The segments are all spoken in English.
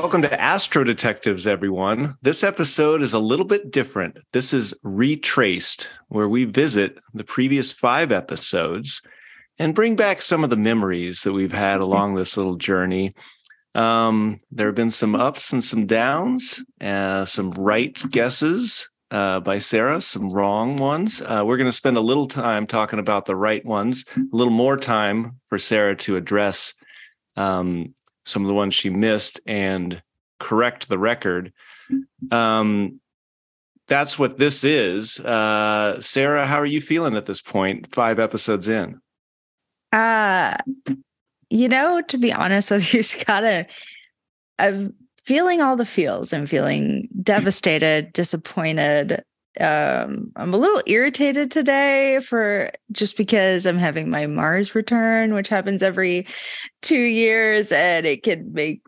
Welcome to Astro Detectives, everyone. This episode is a little bit different. This is Retraced, where we visit the previous five episodes and bring back some of the memories that we've had along this little journey. Um, there have been some ups and some downs, uh, some right guesses uh, by Sarah, some wrong ones. Uh, we're going to spend a little time talking about the right ones, a little more time for Sarah to address um, some of the ones she missed and correct the record. Um, that's what this is. Uh, Sarah, how are you feeling at this point, five episodes in? Uh, you know, to be honest with you, Scott, I'm feeling all the feels. I'm feeling devastated, disappointed. Um, I'm a little irritated today for just because I'm having my Mars return, which happens every two years, and it can make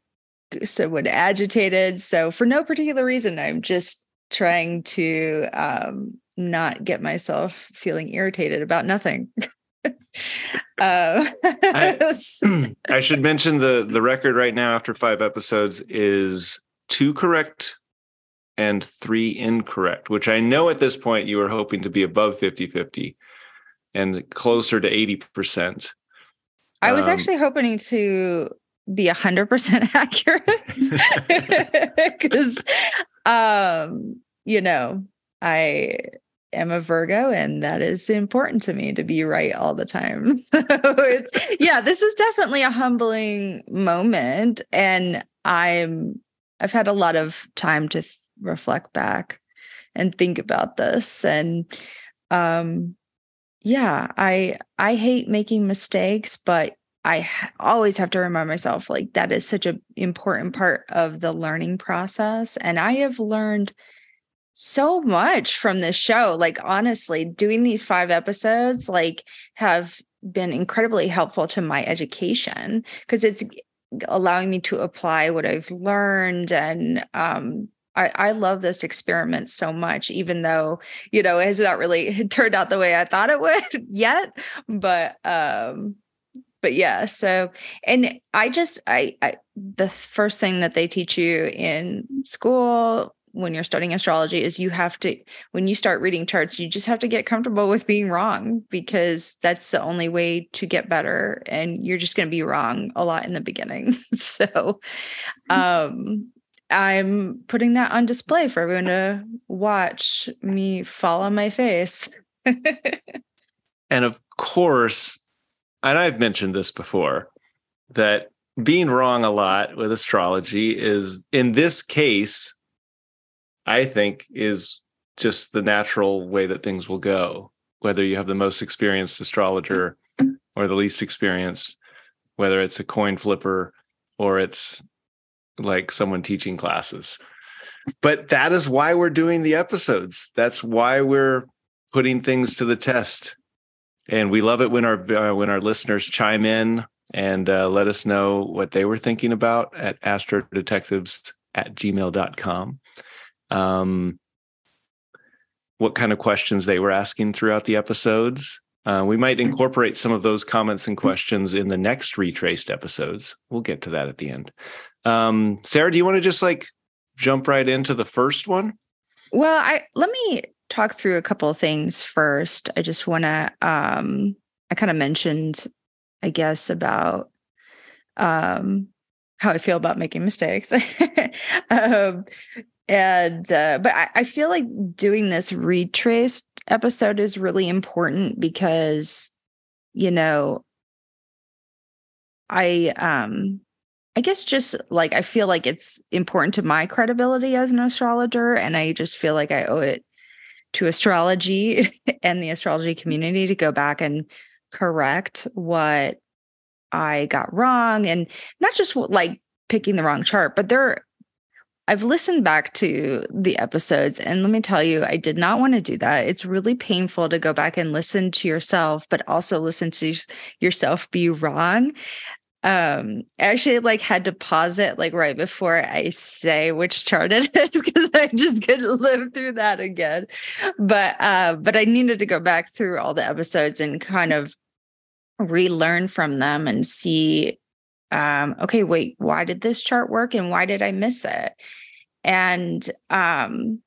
someone agitated. So, for no particular reason, I'm just trying to um, not get myself feeling irritated about nothing. Uh, I, I, should mention the the record right now after five episodes is two correct and three incorrect, which I know at this point you were hoping to be above 50-50 and closer to 80%. I was um, actually hoping to be 100% accurate because um you know, I am a Virgo and that is important to me to be right all the time. So it's yeah, this is definitely a humbling moment and I'm I've had a lot of time to th- reflect back and think about this and um yeah, I I hate making mistakes but I always have to remind myself like that is such an important part of the learning process and I have learned so much from this show. Like honestly, doing these 5 episodes like have been incredibly helpful to my education because it's allowing me to apply what I've learned and um I, I love this experiment so much, even though, you know, it has not really turned out the way I thought it would yet. But um, but yeah, so and I just I, I the first thing that they teach you in school when you're studying astrology is you have to when you start reading charts you just have to get comfortable with being wrong because that's the only way to get better and you're just going to be wrong a lot in the beginning so mm. um i'm putting that on display for everyone to watch me fall on my face. And of course and i've mentioned this before that being wrong a lot with astrology is in this case I think is just the natural way that things will go, whether you have the most experienced astrologer or the least experienced, whether it's a coin flipper or it's like someone teaching classes. But that is why we're doing the episodes. That's why we're putting things to the test. And we love it when our uh, when our listeners chime in and uh, let us know what they were thinking about at astrodetectives at gmail.com um, what kind of questions they were asking throughout the episodes. Uh, we might incorporate some of those comments and questions in the next retraced episodes. We'll get to that at the end. Um, Sarah, do you want to just like jump right into the first one? Well, I let me talk through a couple of things first. I just want to um I kind of mentioned I guess about um how I feel about making mistakes. um, and uh, but I, I feel like doing this retraced episode is really important because you know i um i guess just like i feel like it's important to my credibility as an astrologer and i just feel like i owe it to astrology and the astrology community to go back and correct what i got wrong and not just like picking the wrong chart but there I've listened back to the episodes and let me tell you, I did not want to do that. It's really painful to go back and listen to yourself, but also listen to yourself be wrong. Um, I actually like had to pause it like right before I say which chart it is because I just couldn't live through that again. But uh, but I needed to go back through all the episodes and kind of relearn from them and see um, okay, wait, why did this chart work and why did I miss it? And, um,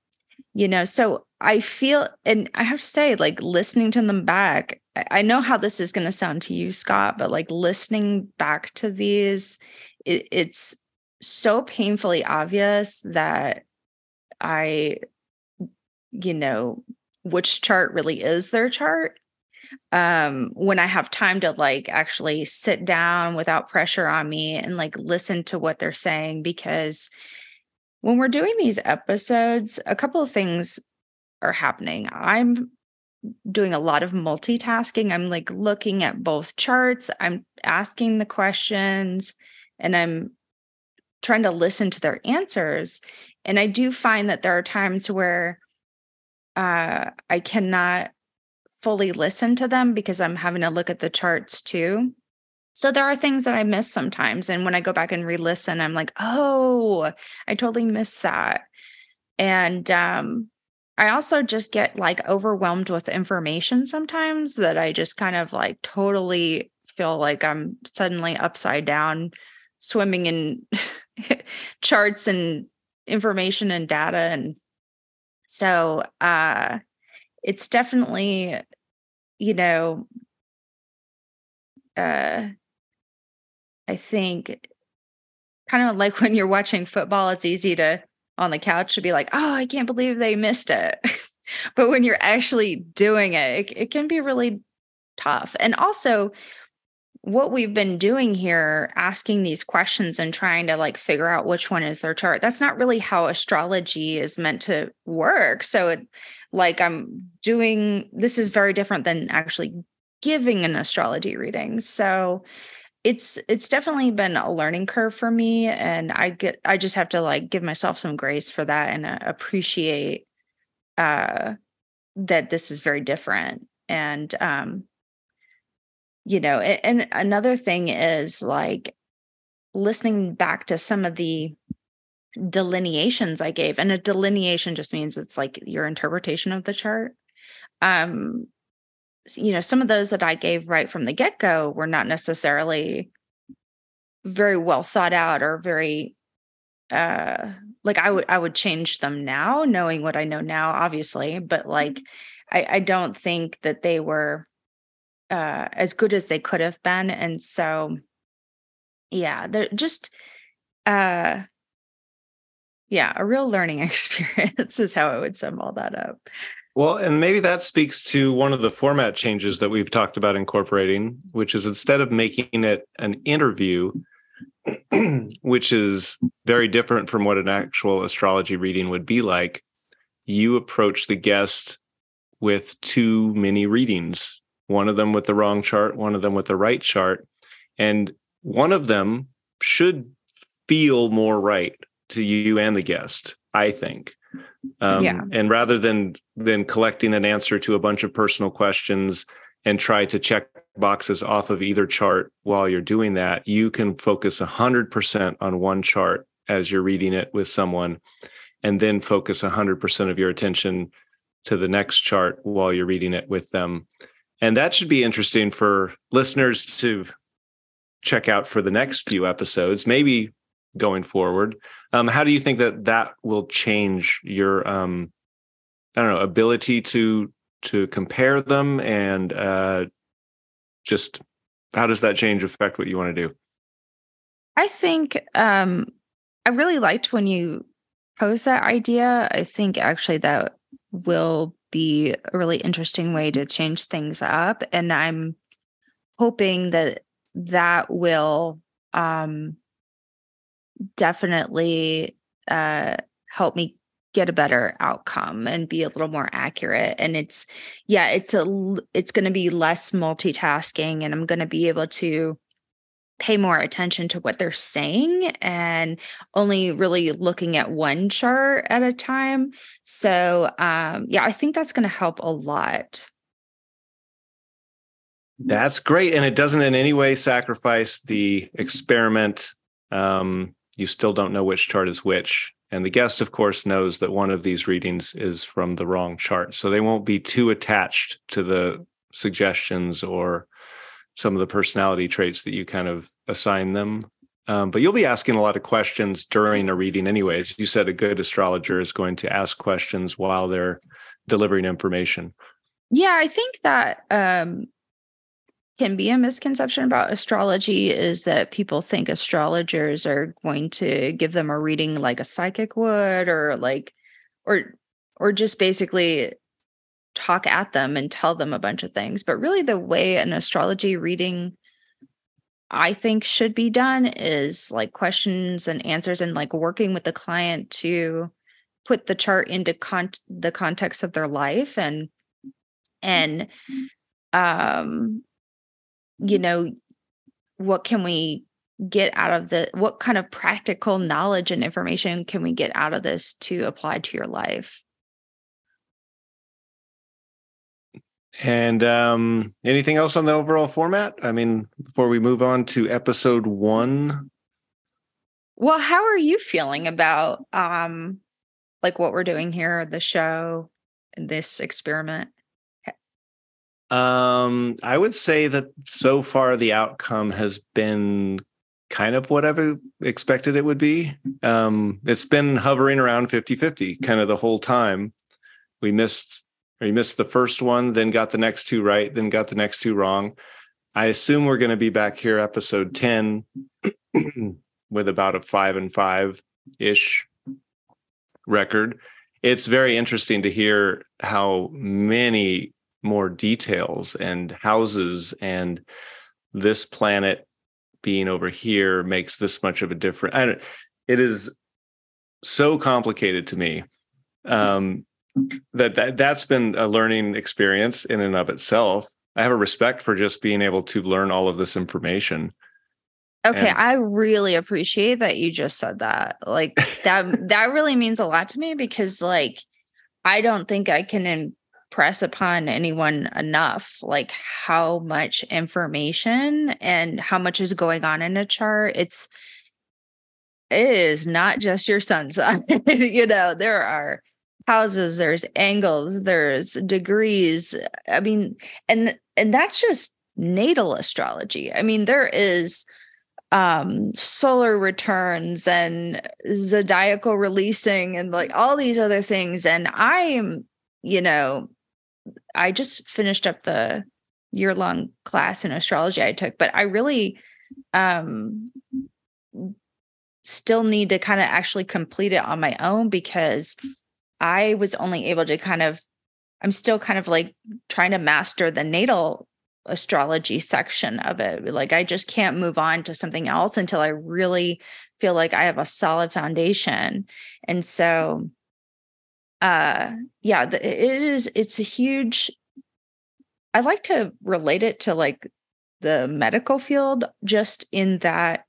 you know, so I feel, and I have to say, like listening to them back, I know how this is going to sound to you, Scott, but like listening back to these, it, it's so painfully obvious that I, you know, which chart really is their chart um when i have time to like actually sit down without pressure on me and like listen to what they're saying because when we're doing these episodes a couple of things are happening. I'm doing a lot of multitasking i'm like looking at both charts i'm asking the questions and i'm trying to listen to their answers and i do find that there are times where uh, i cannot fully listen to them because I'm having to look at the charts too. So there are things that I miss sometimes. And when I go back and re listen, I'm like, oh, I totally missed that. And um, I also just get like overwhelmed with information sometimes that I just kind of like totally feel like I'm suddenly upside down, swimming in charts and information and data. And so uh, it's definitely you know, uh, I think kind of like when you're watching football, it's easy to on the couch to be like, oh, I can't believe they missed it. but when you're actually doing it, it, it can be really tough. And also, what we've been doing here asking these questions and trying to like figure out which one is their chart that's not really how astrology is meant to work so it, like i'm doing this is very different than actually giving an astrology reading so it's it's definitely been a learning curve for me and i get i just have to like give myself some grace for that and uh, appreciate uh that this is very different. And um you know and, and another thing is like listening back to some of the delineations i gave and a delineation just means it's like your interpretation of the chart. Um you know some of those that i gave right from the get-go were not necessarily very well thought out or very uh like i would i would change them now knowing what i know now obviously but like i i don't think that they were uh, as good as they could have been. And so, yeah, they're just, uh, yeah, a real learning experience is how I would sum all that up. Well, and maybe that speaks to one of the format changes that we've talked about incorporating, which is instead of making it an interview, which is very different from what an actual astrology reading would be like, you approach the guest with two mini readings one of them with the wrong chart, one of them with the right chart. And one of them should feel more right to you and the guest, I think. Um, yeah. And rather than than collecting an answer to a bunch of personal questions and try to check boxes off of either chart while you're doing that, you can focus 100% on one chart as you're reading it with someone, and then focus 100% of your attention to the next chart while you're reading it with them. And that should be interesting for listeners to check out for the next few episodes, maybe going forward. Um, how do you think that that will change your, um, I don't know, ability to to compare them, and uh, just how does that change affect what you want to do? I think um, I really liked when you posed that idea. I think actually that will be a really interesting way to change things up. And I'm hoping that that will um, definitely uh, help me get a better outcome and be a little more accurate and it's yeah it's a it's going to be less multitasking and i'm going to be able to pay more attention to what they're saying and only really looking at one chart at a time. So, um, yeah, I think that's going to help a lot. That's great. And it doesn't in any way sacrifice the experiment. Um, you still don't know which chart is which. And the guest, of course, knows that one of these readings is from the wrong chart. So they won't be too attached to the suggestions or some of the personality traits that you kind of assign them. Um, but you'll be asking a lot of questions during a reading, anyways. You said a good astrologer is going to ask questions while they're delivering information. Yeah, I think that um, can be a misconception about astrology is that people think astrologers are going to give them a reading like a psychic would, or like, or, or just basically talk at them and tell them a bunch of things. But really, the way an astrology reading I think should be done is like questions and answers and like working with the client to put the chart into con- the context of their life and and um you know what can we get out of the what kind of practical knowledge and information can we get out of this to apply to your life And um, anything else on the overall format? I mean, before we move on to episode one. Well, how are you feeling about um, like what we're doing here, the show, and this experiment? Um, I would say that so far the outcome has been kind of what I've expected it would be. Um, it's been hovering around 50 50 kind of the whole time. We missed you missed the first one, then got the next two right, then got the next two wrong. I assume we're going to be back here, episode 10, with about a five and five ish record. It's very interesting to hear how many more details and houses and this planet being over here makes this much of a difference. I don't, it is so complicated to me. Um, that, that that's been a learning experience in and of itself. I have a respect for just being able to learn all of this information. Okay, and, I really appreciate that you just said that. Like that that really means a lot to me because like I don't think I can impress upon anyone enough like how much information and how much is going on in a chart. It's it is not just your sun sign. you know, there are houses there's angles there's degrees i mean and and that's just natal astrology i mean there is um solar returns and zodiacal releasing and like all these other things and i am you know i just finished up the year long class in astrology i took but i really um still need to kind of actually complete it on my own because I was only able to kind of, I'm still kind of like trying to master the natal astrology section of it. Like I just can't move on to something else until I really feel like I have a solid foundation. And so uh yeah, the, it is it's a huge I like to relate it to like the medical field just in that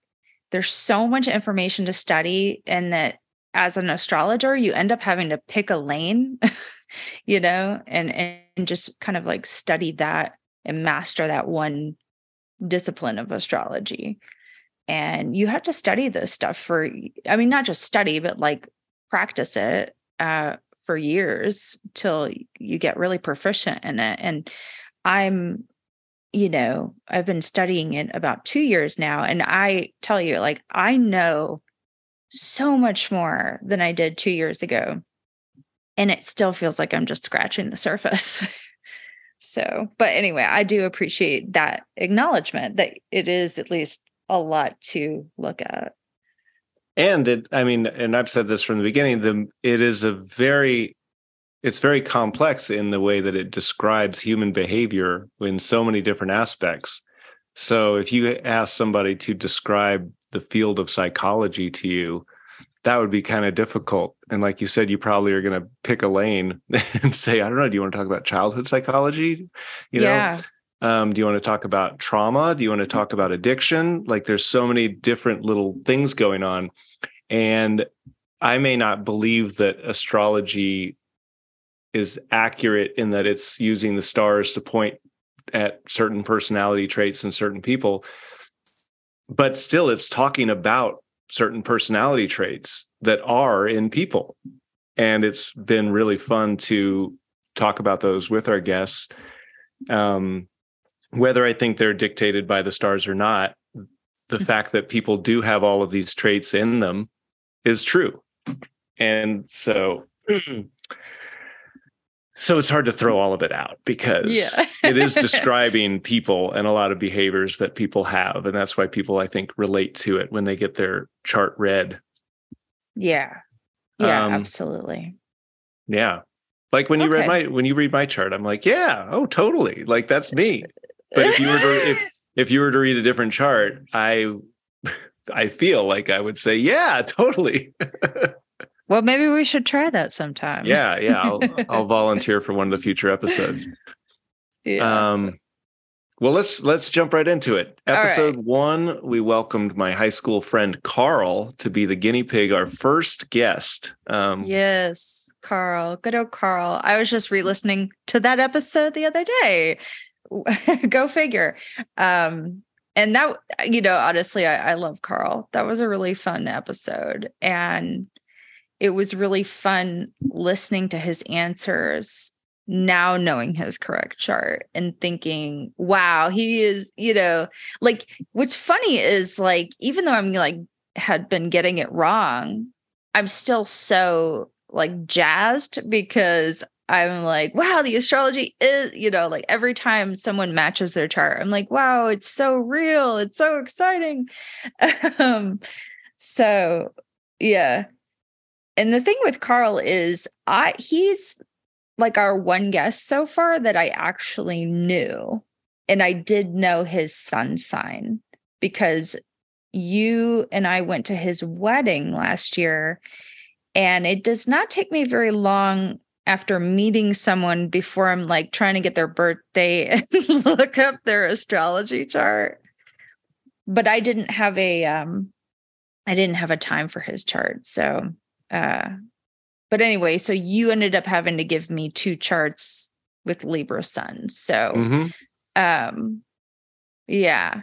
there's so much information to study and that as an astrologer, you end up having to pick a lane, you know, and and just kind of like study that and master that one discipline of astrology. And you have to study this stuff for I mean not just study but like practice it uh for years till you get really proficient in it and I'm you know, I've been studying it about 2 years now and I tell you like I know so much more than I did two years ago. And it still feels like I'm just scratching the surface. so, but anyway, I do appreciate that acknowledgement that it is at least a lot to look at. And it, I mean, and I've said this from the beginning, the it is a very it's very complex in the way that it describes human behavior in so many different aspects. So if you ask somebody to describe the field of psychology to you, that would be kind of difficult. And like you said, you probably are going to pick a lane and say, I don't know, do you want to talk about childhood psychology? You yeah. know, um, do you want to talk about trauma? Do you want to talk about addiction? Like there's so many different little things going on. And I may not believe that astrology is accurate in that it's using the stars to point at certain personality traits and certain people but still it's talking about certain personality traits that are in people and it's been really fun to talk about those with our guests um, whether I think they're dictated by the stars or not, the mm-hmm. fact that people do have all of these traits in them is true. And so so it's hard to throw all of it out because yeah. it is describing people and a lot of behaviors that people have and that's why people i think relate to it when they get their chart read yeah yeah um, absolutely yeah like when you okay. read my when you read my chart i'm like yeah oh totally like that's me but if you were to if, if you were to read a different chart i i feel like i would say yeah totally Well, maybe we should try that sometime. Yeah, yeah. I'll I'll volunteer for one of the future episodes. Yeah. Um well let's let's jump right into it. Episode right. 1, we welcomed my high school friend Carl to be the guinea pig, our first guest. Um Yes, Carl. Good old Carl. I was just re-listening to that episode the other day. Go figure. Um and that you know honestly I, I love carl that was a really fun episode and it was really fun listening to his answers now knowing his correct chart and thinking wow he is you know like what's funny is like even though i'm like had been getting it wrong i'm still so like jazzed because i'm like wow the astrology is you know like every time someone matches their chart i'm like wow it's so real it's so exciting um so yeah and the thing with Carl is I he's like our one guest so far that I actually knew. And I did know his sun sign because you and I went to his wedding last year. And it does not take me very long after meeting someone before I'm like trying to get their birthday and look up their astrology chart. But I didn't have a um I didn't have a time for his chart. So uh, but anyway, so you ended up having to give me two charts with Libra Sun. So, mm-hmm. um, yeah.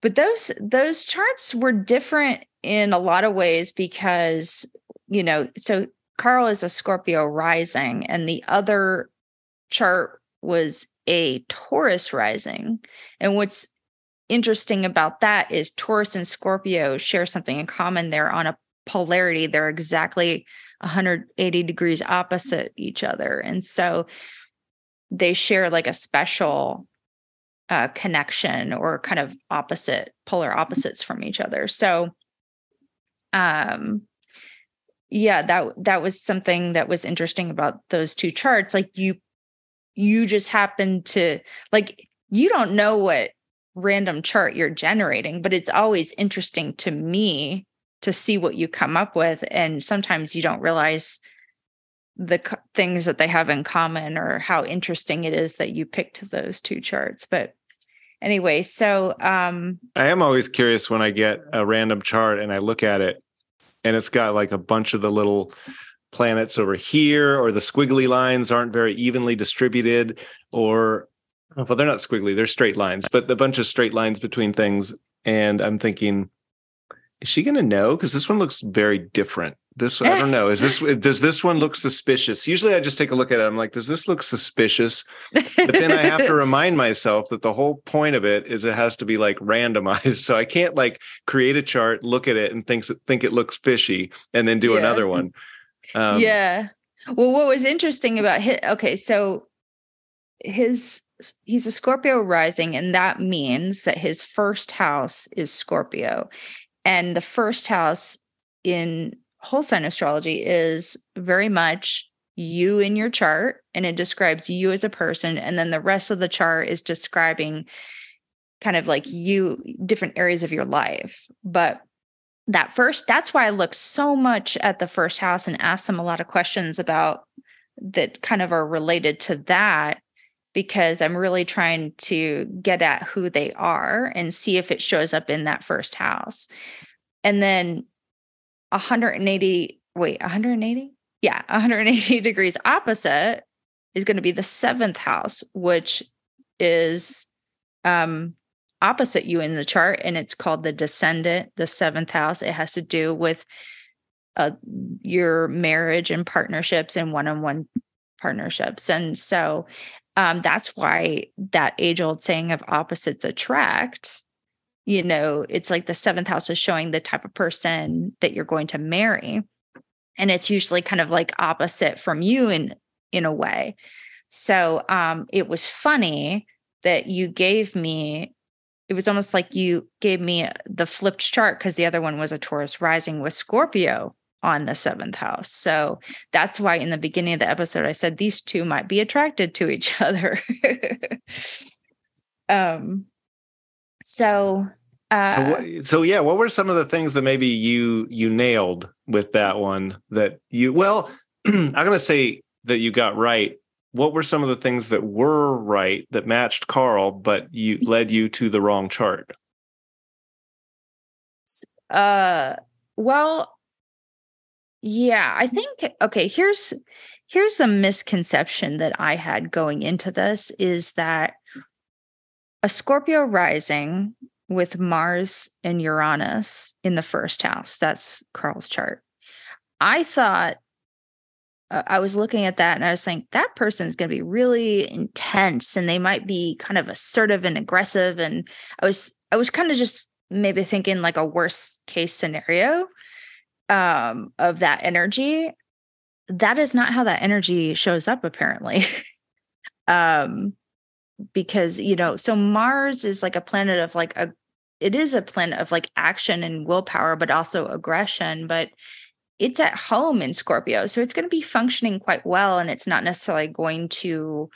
But those those charts were different in a lot of ways because you know, so Carl is a Scorpio rising, and the other chart was a Taurus rising. And what's interesting about that is Taurus and Scorpio share something in common. They're on a polarity they're exactly 180 degrees opposite each other and so they share like a special uh, connection or kind of opposite polar opposites from each other so um yeah that that was something that was interesting about those two charts like you you just happen to like you don't know what random chart you're generating but it's always interesting to me to see what you come up with and sometimes you don't realize the co- things that they have in common or how interesting it is that you picked those two charts but anyway so um i am always curious when i get a random chart and i look at it and it's got like a bunch of the little planets over here or the squiggly lines aren't very evenly distributed or well they're not squiggly they're straight lines but a bunch of straight lines between things and i'm thinking is she going to know? Because this one looks very different. This I don't know. Is this does this one look suspicious? Usually, I just take a look at it. I'm like, does this look suspicious? But then I have to remind myself that the whole point of it is it has to be like randomized. So I can't like create a chart, look at it, and think think it looks fishy, and then do yeah. another one. Um, yeah. Well, what was interesting about his okay, so his he's a Scorpio rising, and that means that his first house is Scorpio. And the first house in whole sign astrology is very much you in your chart, and it describes you as a person. And then the rest of the chart is describing kind of like you, different areas of your life. But that first, that's why I look so much at the first house and ask them a lot of questions about that kind of are related to that because I'm really trying to get at who they are and see if it shows up in that first house. And then 180, wait, 180? Yeah, 180 degrees opposite is going to be the seventh house, which is um opposite you in the chart and it's called the descendant the seventh house it has to do with uh, your marriage and partnerships and one-on-one partnerships and so um, that's why that age old saying of opposites attract you know it's like the seventh house is showing the type of person that you're going to marry. And it's usually kind of like opposite from you in in a way. So um it was funny that you gave me it was almost like you gave me the flipped chart because the other one was a Taurus rising with Scorpio on the seventh house. So that's why in the beginning of the episode, I said these two might be attracted to each other. um, so, uh, so, what, so yeah, what were some of the things that maybe you you nailed with that one that you well, I'm gonna say that you got right. What were some of the things that were right that matched Carl, but you led you to the wrong chart? Uh, well, yeah, I think okay, here's here's the misconception that I had going into this is that a Scorpio rising with Mars and Uranus in the first house. That's Carl's chart. I thought uh, I was looking at that and I was saying that person's going to be really intense and they might be kind of assertive and aggressive and I was I was kind of just maybe thinking like a worst case scenario um, of that energy, that is not how that energy shows up, apparently. um, because, you know, so Mars is like a planet of like a, it is a planet of like action and willpower, but also aggression. But it's at home in Scorpio. So it's going to be functioning quite well. And it's not necessarily going to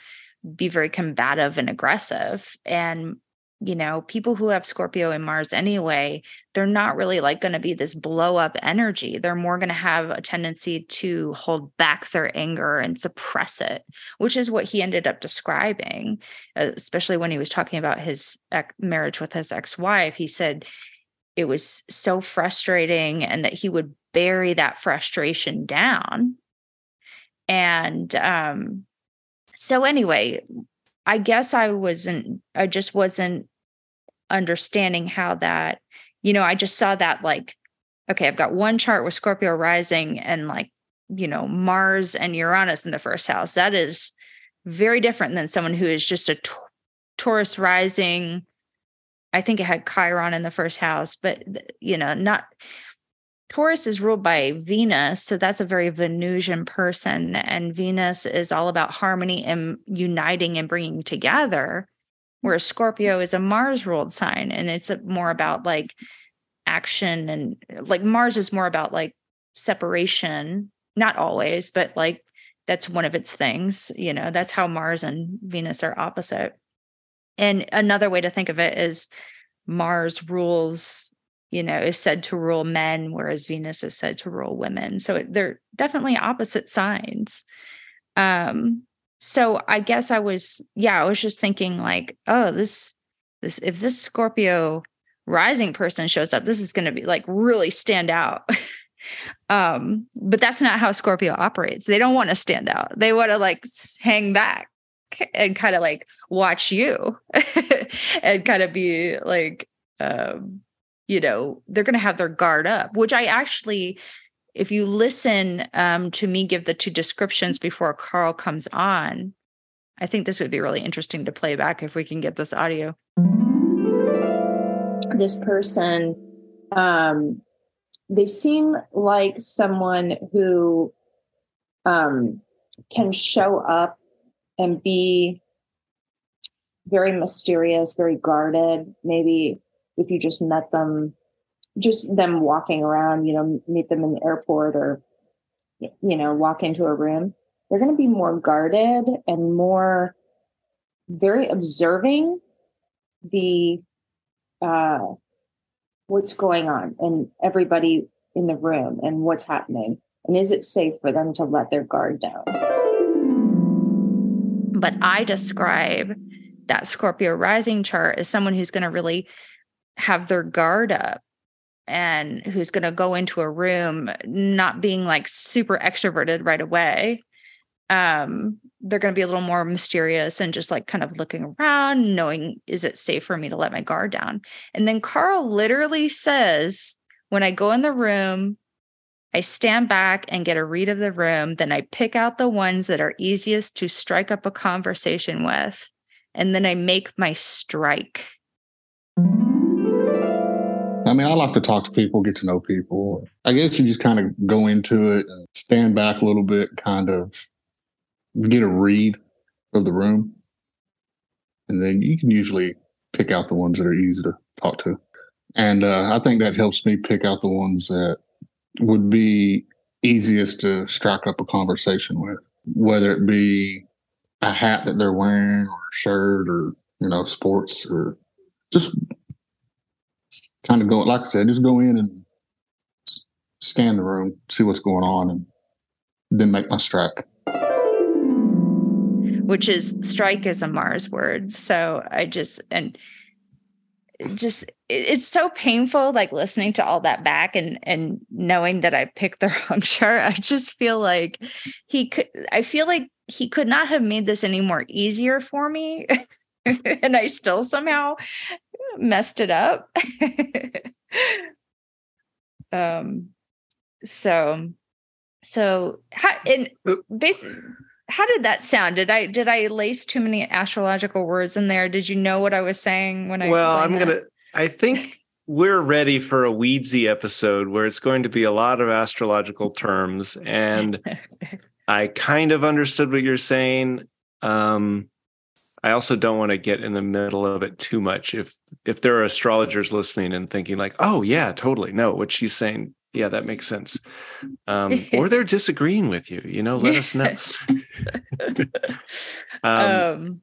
be very combative and aggressive. And you know, people who have Scorpio and Mars anyway, they're not really like going to be this blow up energy. They're more going to have a tendency to hold back their anger and suppress it, which is what he ended up describing, uh, especially when he was talking about his ex- marriage with his ex wife. He said it was so frustrating and that he would bury that frustration down. And um, so, anyway, I guess I wasn't, I just wasn't understanding how that, you know, I just saw that like, okay, I've got one chart with Scorpio rising and like, you know, Mars and Uranus in the first house. That is very different than someone who is just a Taurus rising. I think it had Chiron in the first house, but you know, not Taurus is ruled by Venus, so that's a very Venusian person, and Venus is all about harmony and uniting and bringing together whereas Scorpio is a Mars ruled sign and it's more about like action and like Mars is more about like separation, not always, but like that's one of its things, you know, that's how Mars and Venus are opposite. And another way to think of it is Mars rules, you know, is said to rule men, whereas Venus is said to rule women. So they're definitely opposite signs. Um, so I guess I was, yeah, I was just thinking like, oh, this, this, if this Scorpio rising person shows up, this is going to be like really stand out. um, but that's not how Scorpio operates. They don't want to stand out. They want to like hang back and kind of like watch you and kind of be like, um, you know, they're going to have their guard up, which I actually if you listen um, to me give the two descriptions before Carl comes on, I think this would be really interesting to play back if we can get this audio. This person, um, they seem like someone who um, can show up and be very mysterious, very guarded. Maybe if you just met them just them walking around, you know, meet them in the airport or, you know, walk into a room, they're going to be more guarded and more very observing the, uh, what's going on and everybody in the room and what's happening. And is it safe for them to let their guard down? But I describe that Scorpio rising chart as someone who's going to really have their guard up and who's going to go into a room not being like super extroverted right away um they're going to be a little more mysterious and just like kind of looking around knowing is it safe for me to let my guard down and then carl literally says when i go in the room I stand back and get a read of the room. Then I pick out the ones that are easiest to strike up a conversation with. And then I make my strike. I mean, I like to talk to people, get to know people. I guess you just kind of go into it and stand back a little bit, kind of get a read of the room. And then you can usually pick out the ones that are easy to talk to. And uh, I think that helps me pick out the ones that would be easiest to strike up a conversation with, whether it be a hat that they're wearing or a shirt or, you know, sports or just kind of go, like I said, just go in and scan the room, see what's going on, and then make my strike. Which is strike is a Mars word. So I just, and just it's so painful like listening to all that back and and knowing that I picked the wrong chart. I just feel like he could I feel like he could not have made this any more easier for me. and I still somehow messed it up. um so so how and basically how did that sound? Did I did I lace too many astrological words in there? Did you know what I was saying when I Well, I'm that? gonna I think we're ready for a Weedsy episode where it's going to be a lot of astrological terms. And I kind of understood what you're saying. Um, I also don't want to get in the middle of it too much. If if there are astrologers listening and thinking like, "Oh yeah, totally, no, what she's saying, yeah, that makes sense," um, or they're disagreeing with you, you know, let us know. um, um,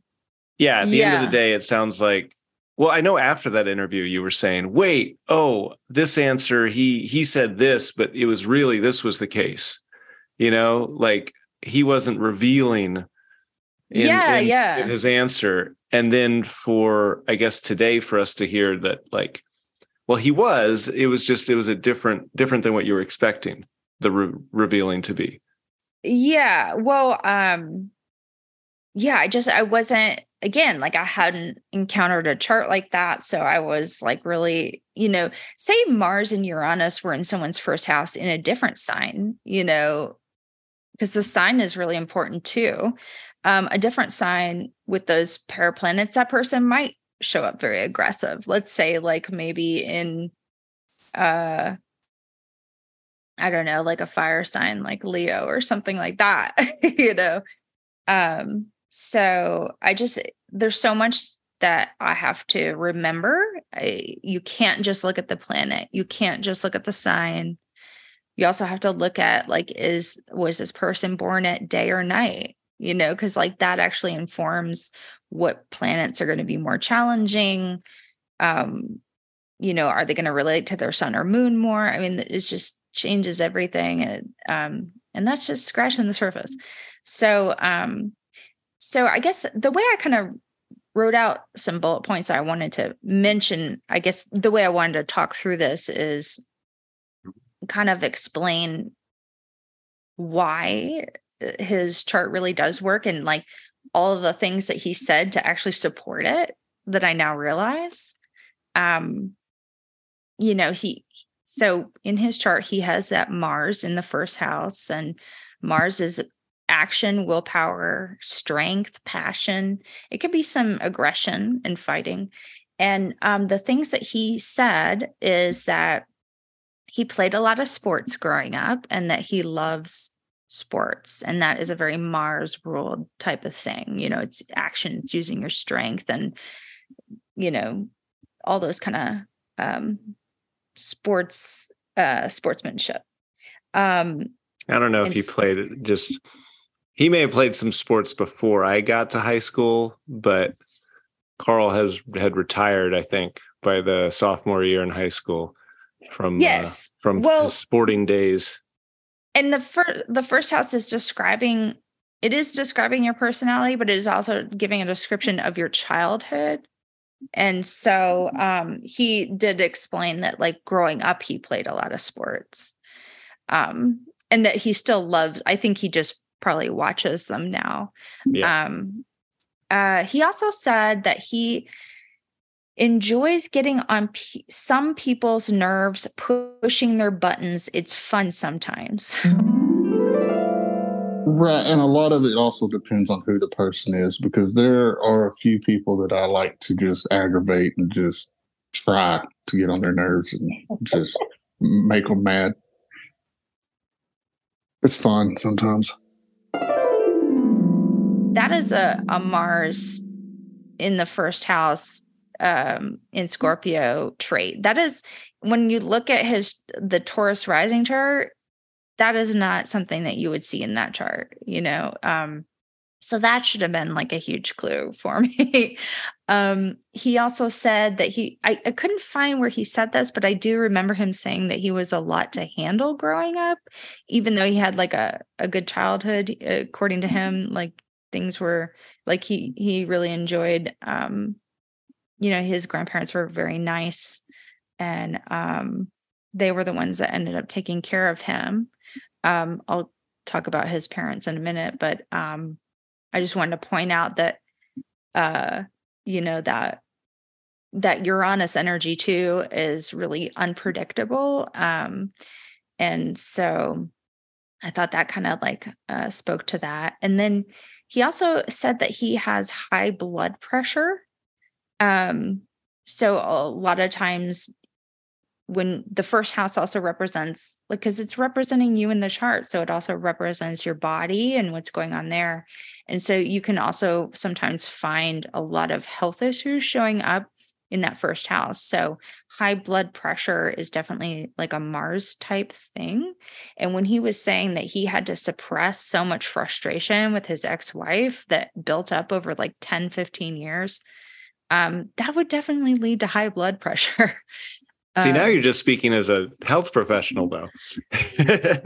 yeah, at the end of the day, it sounds like. Well, I know after that interview, you were saying, "Wait, oh, this answer he he said this, but it was really this was the case." You know, like he wasn't revealing in, Yeah, in- yeah. in his answer. And then for I guess today for us to hear that like well he was it was just it was a different different than what you were expecting the re- revealing to be. Yeah. Well, um, yeah, I just I wasn't again like I hadn't encountered a chart like that. So I was like really, you know, say Mars and Uranus were in someone's first house in a different sign, you know, because the sign is really important too. Um, a different sign with those paraplanets, that person might show up very aggressive. Let's say like maybe in uh I don't know, like a fire sign like Leo or something like that, you know. Um so I just there's so much that I have to remember. I, you can't just look at the planet. You can't just look at the sign. You also have to look at like is was this person born at day or night? You know, cuz like that actually informs what planets are going to be more challenging. Um you know, are they going to relate to their sun or moon more? I mean, it just changes everything. And um, and that's just scratching the surface. So um, so I guess the way I kind of wrote out some bullet points I wanted to mention, I guess the way I wanted to talk through this is kind of explain why his chart really does work and like all of the things that he said to actually support it that I now realize. Um, you know, he so in his chart, he has that Mars in the first house, and Mars is action, willpower, strength, passion. It could be some aggression and fighting. And um, the things that he said is that he played a lot of sports growing up and that he loves sports. And that is a very Mars ruled type of thing. You know, it's action, it's using your strength and, you know, all those kind of um, sports, uh, sportsmanship. Um, I don't know if he played it just he may have played some sports before I got to high school, but Carl has had retired, I think, by the sophomore year in high school from uh, yes. from Well- his sporting days. And the first the first house is describing it is describing your personality but it is also giving a description of your childhood. And so um he did explain that like growing up he played a lot of sports. Um and that he still loves i think he just probably watches them now. Yeah. um uh he also said that he enjoys getting on p- some people's nerves, pushing their buttons. It's fun sometimes. Right. And a lot of it also depends on who the person is because there are a few people that I like to just aggravate and just try to get on their nerves and just make them mad. It's fun sometimes. That is a, a Mars in the first house um, in Scorpio trait. That is when you look at his the Taurus rising chart, that is not something that you would see in that chart, you know. Um, so that should have been like a huge clue for me. um, he also said that he, I, I couldn't find where he said this, but I do remember him saying that he was a lot to handle growing up, even though he had like a, a good childhood, according to him, like things were like he, he really enjoyed, um, you know, his grandparents were very nice and, um, they were the ones that ended up taking care of him. Um, I'll talk about his parents in a minute, but, um, I just wanted to point out that uh you know that that Uranus energy too is really unpredictable um and so I thought that kind of like uh spoke to that and then he also said that he has high blood pressure um so a lot of times when the first house also represents like because it's representing you in the chart so it also represents your body and what's going on there. And so you can also sometimes find a lot of health issues showing up in that first house. So high blood pressure is definitely like a mars type thing. And when he was saying that he had to suppress so much frustration with his ex-wife that built up over like 10 15 years um, that would definitely lead to high blood pressure See, now um, you're just speaking as a health professional, though.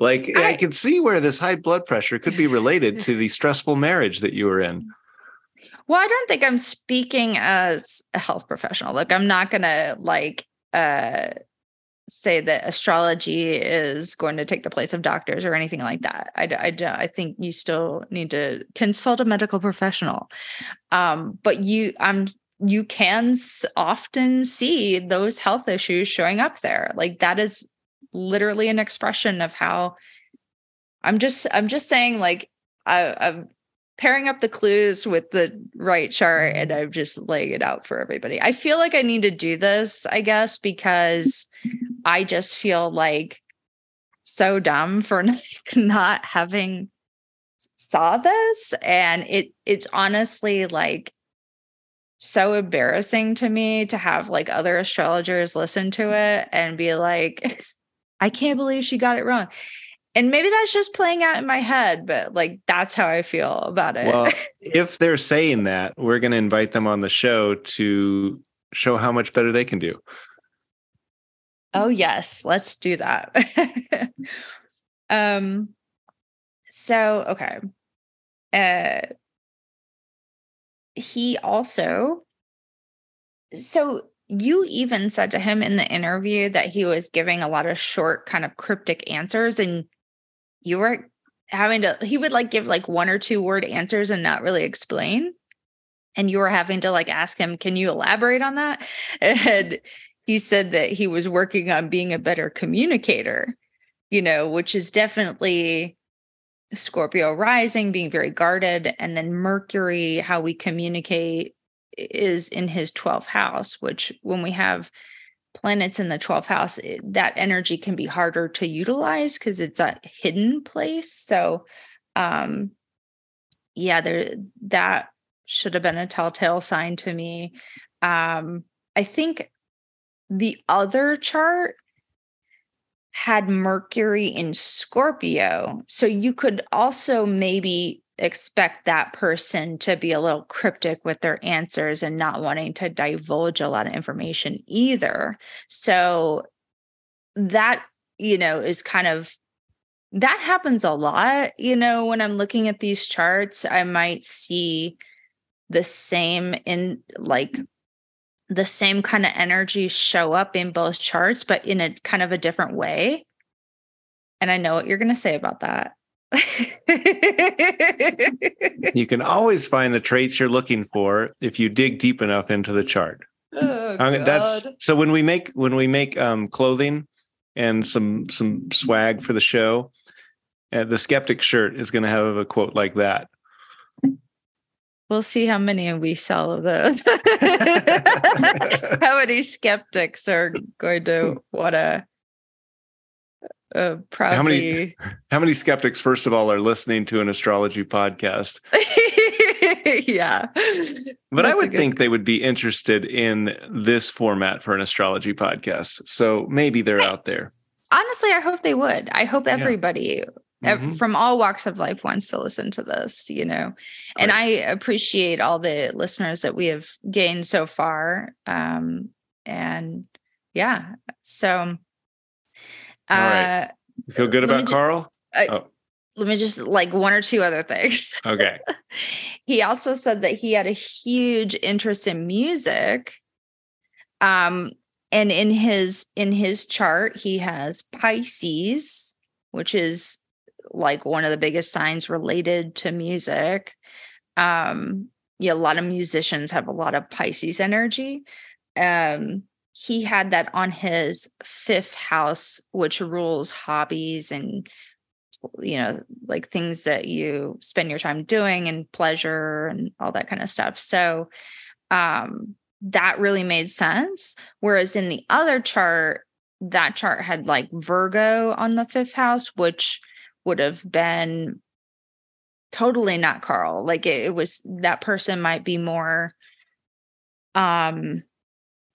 like, I, I, can see where this high blood pressure could be related to the stressful marriage that you were in. Well, I don't think I'm speaking as a health professional. Look, I'm not going to like uh, say that astrology is going to take the place of doctors or anything like that. I, I, I think you still need to consult a medical professional. Um, but you, I'm you can often see those health issues showing up there. Like that is literally an expression of how I'm just I'm just saying like I, I'm pairing up the clues with the right chart and mm-hmm. I'm just laying it out for everybody. I feel like I need to do this, I guess, because I just feel like so dumb for not having saw this and it it's honestly like so embarrassing to me to have like other astrologers listen to it and be like, I can't believe she got it wrong. And maybe that's just playing out in my head, but like that's how I feel about it. Well, if they're saying that, we're going to invite them on the show to show how much better they can do. Oh, yes, let's do that. um so okay. Uh he also so you even said to him in the interview that he was giving a lot of short kind of cryptic answers and you were having to he would like give like one or two word answers and not really explain. And you were having to like ask him can you elaborate on that? And he said that he was working on being a better communicator you know which is definitely Scorpio rising, being very guarded, and then Mercury, how we communicate is in his 12th house, which when we have planets in the 12th house, it, that energy can be harder to utilize because it's a hidden place. So, um, yeah, there that should have been a telltale sign to me. Um, I think the other chart had Mercury in Scorpio. So you could also maybe expect that person to be a little cryptic with their answers and not wanting to divulge a lot of information either. So that, you know, is kind of that happens a lot. You know, when I'm looking at these charts, I might see the same in like the same kind of energy show up in both charts, but in a kind of a different way. And I know what you're going to say about that. You can always find the traits you're looking for if you dig deep enough into the chart. Oh, that's so when we make when we make um, clothing and some some swag for the show, uh, the skeptic shirt is going to have a quote like that. We'll see how many we sell of those. how many skeptics are going to want to uh, proudly? How many skeptics, first of all, are listening to an astrology podcast? yeah. But I That's a would think they would be interested in this format for an astrology podcast. So maybe they're out there. Honestly, I hope they would. I hope Yeah. everybody ev- Mhm. from all walks of life wants to listen to this, you know. And I appreciate all the listeners that we have gained so far. Um, and yeah, so All right. You feel good Let me about ju- Carl? let me just like one or two other things. Okay. he also said that he had a huge interest in music um and in his in his chart he has pisces which is like one of the biggest signs related to music um yeah a lot of musicians have a lot of pisces energy um he had that on his fifth house which rules hobbies and you know like things that you spend your time doing and pleasure and all that kind of stuff. So um that really made sense whereas in the other chart that chart had like virgo on the fifth house which would have been totally not carl. Like it, it was that person might be more um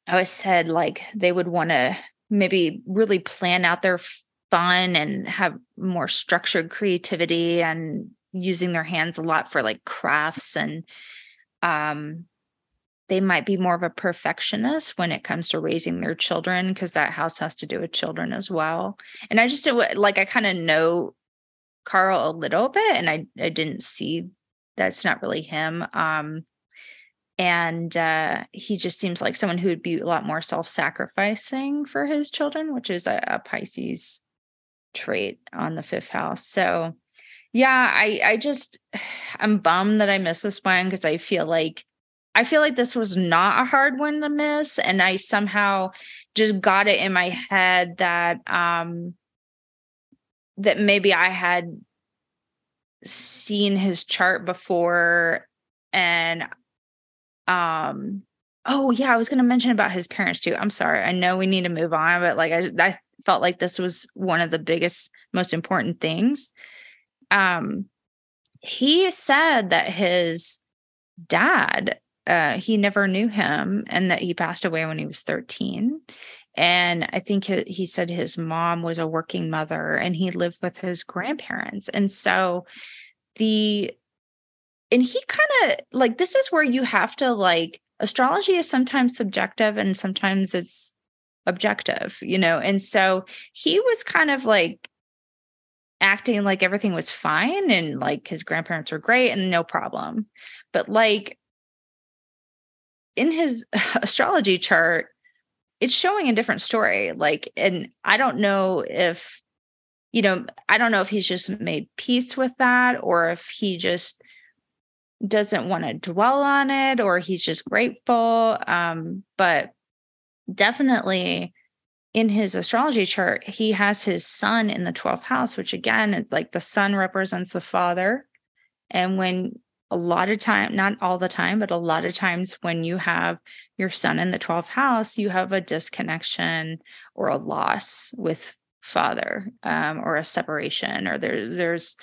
i always said like they would want to maybe really plan out their fun and have more structured creativity and using their hands a lot for like crafts and um they might be more of a perfectionist when it comes to raising their children because that house has to do with children as well. And i just do like i kind of know carl a little bit and i i didn't see that's not really him um and uh he just seems like someone who would be a lot more self-sacrificing for his children which is a, a pisces trait on the fifth house. So yeah, I I just I'm bummed that I missed this one because I feel like I feel like this was not a hard one to miss. And I somehow just got it in my head that um that maybe I had seen his chart before and um oh yeah, I was gonna mention about his parents too. I'm sorry. I know we need to move on, but like I I felt like this was one of the biggest most important things um he said that his dad uh he never knew him and that he passed away when he was 13 and i think he, he said his mom was a working mother and he lived with his grandparents and so the and he kind of like this is where you have to like astrology is sometimes subjective and sometimes it's objective, you know? And so he was kind of like acting like everything was fine and like his grandparents were great and no problem. But like in his astrology chart, it's showing a different story. Like, and I don't know if, you know, I don't know if he's just made peace with that or if he just doesn't want to dwell on it or he's just grateful. Um, but definitely in his astrology chart, he has his sun in the 12th house, which again, it's like the sun represents the father. And when a lot of time, not all the time, but a lot of times when you have your sun in the 12th house, you have a disconnection or a loss with father um, or a separation, or there, there's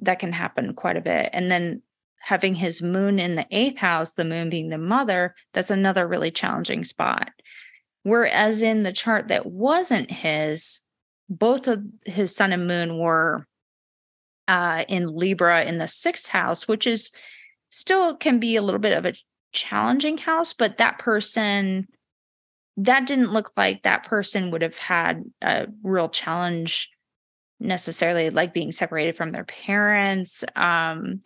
that can happen quite a bit. And then having his moon in the eighth house, the moon being the mother, that's another really challenging spot. Whereas in the chart that wasn't his, both of his sun and moon were uh, in Libra in the sixth house, which is still can be a little bit of a challenging house, but that person, that didn't look like that person would have had a real challenge necessarily like being separated from their parents. Um,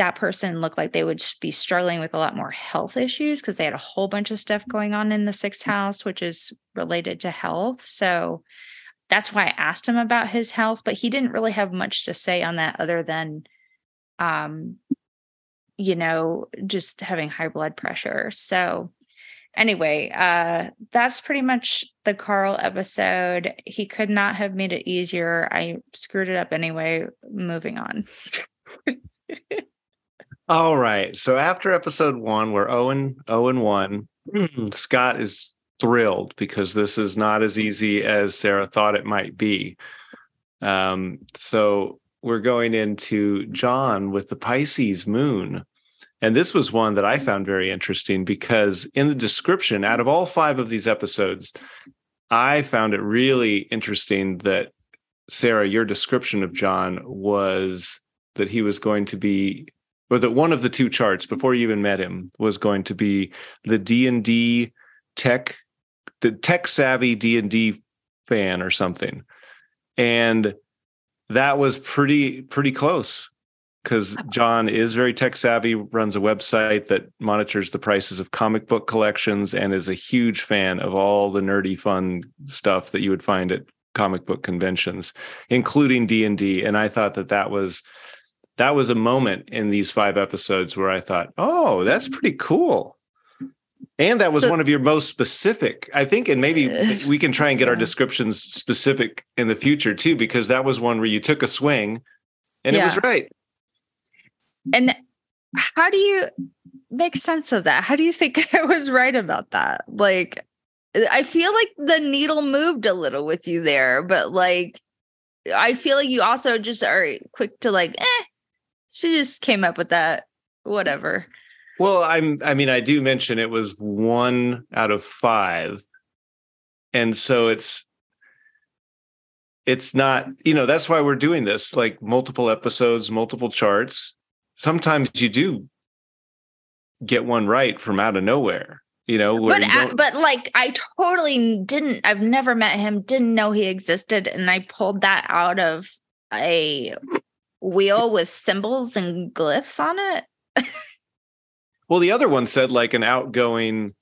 that person looked like they would be struggling with a lot more health issues because they had a whole bunch of stuff going on in the sixth house, which is related to health. So that's why I asked him about his health, but he didn't really have much to say on that other than, um, you know, just having high blood pressure. So, anyway, uh, that's pretty much the Carl episode. He could not have made it easier. I screwed it up anyway. Moving on. All right. So after episode one, we're Owen, Owen one. Scott is thrilled because this is not as easy as Sarah thought it might be. Um, so we're going into John with the Pisces moon. And this was one that I found very interesting because in the description, out of all five of these episodes, I found it really interesting that Sarah, your description of John was that he was going to be, or that one of the two charts before you even met him was going to be the D and D tech, the tech savvy D and D fan or something, and that was pretty pretty close because John is very tech savvy, runs a website that monitors the prices of comic book collections, and is a huge fan of all the nerdy fun stuff that you would find at comic book conventions, including D and D. And I thought that that was that was a moment in these five episodes where I thought, oh, that's pretty cool. And that was so, one of your most specific, I think, and maybe we can try and get yeah. our descriptions specific in the future too, because that was one where you took a swing and yeah. it was right. And how do you make sense of that? How do you think I was right about that? Like, I feel like the needle moved a little with you there, but like, I feel like you also just are quick to like, eh, she just came up with that. Whatever. Well, I'm, I mean, I do mention it was one out of five. And so it's, it's not, you know, that's why we're doing this like multiple episodes, multiple charts sometimes you do get one right from out of nowhere you know but but like i totally didn't i've never met him didn't know he existed and i pulled that out of a wheel with symbols and glyphs on it? Well the other one said like an outgoing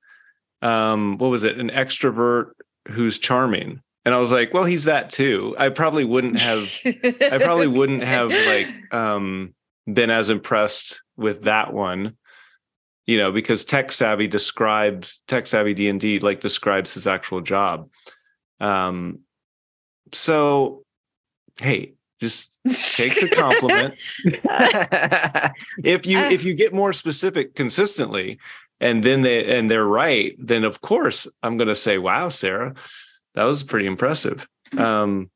um what was it? An extrovert who's charming. And i was like well he's that too. I probably wouldn't have i probably wouldn't have like um been as impressed with that one you know because tech savvy describes tech savvy d&d like describes his actual job. Um so hey just take the compliment if you if you get more specific consistently and then they and they're right then of course i'm going to say wow sarah that was pretty impressive um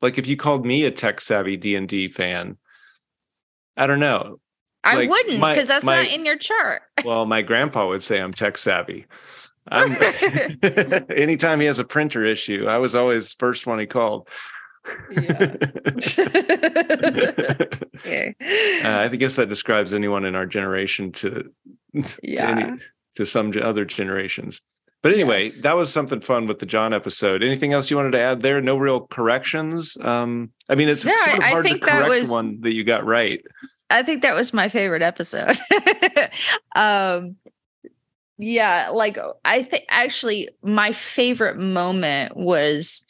like if you called me a tech savvy d&d fan I don't know. I like wouldn't because that's my, not in your chart. well, my grandpa would say I'm tech savvy. I'm, anytime he has a printer issue, I was always first one he called. Yeah. okay. uh, I guess that describes anyone in our generation to, yeah. to, any, to some other generations. But anyway, yes. that was something fun with the John episode. Anything else you wanted to add there? No real corrections. Um, I mean, it's yeah, sort of hard to correct was, one that you got right. I think that was my favorite episode. um, yeah, like I think actually my favorite moment was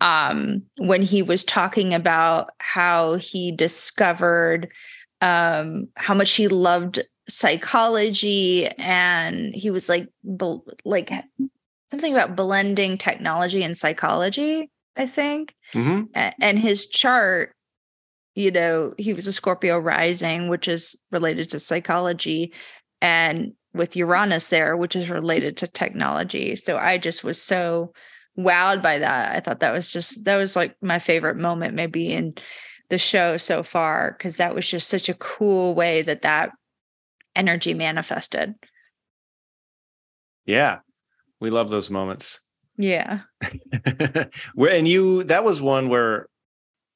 um, when he was talking about how he discovered um, how much he loved psychology and he was like like something about blending technology and psychology i think mm-hmm. and his chart you know he was a scorpio rising which is related to psychology and with uranus there which is related to technology so i just was so wowed by that i thought that was just that was like my favorite moment maybe in the show so far because that was just such a cool way that that energy manifested. Yeah. We love those moments. Yeah. where and you that was one where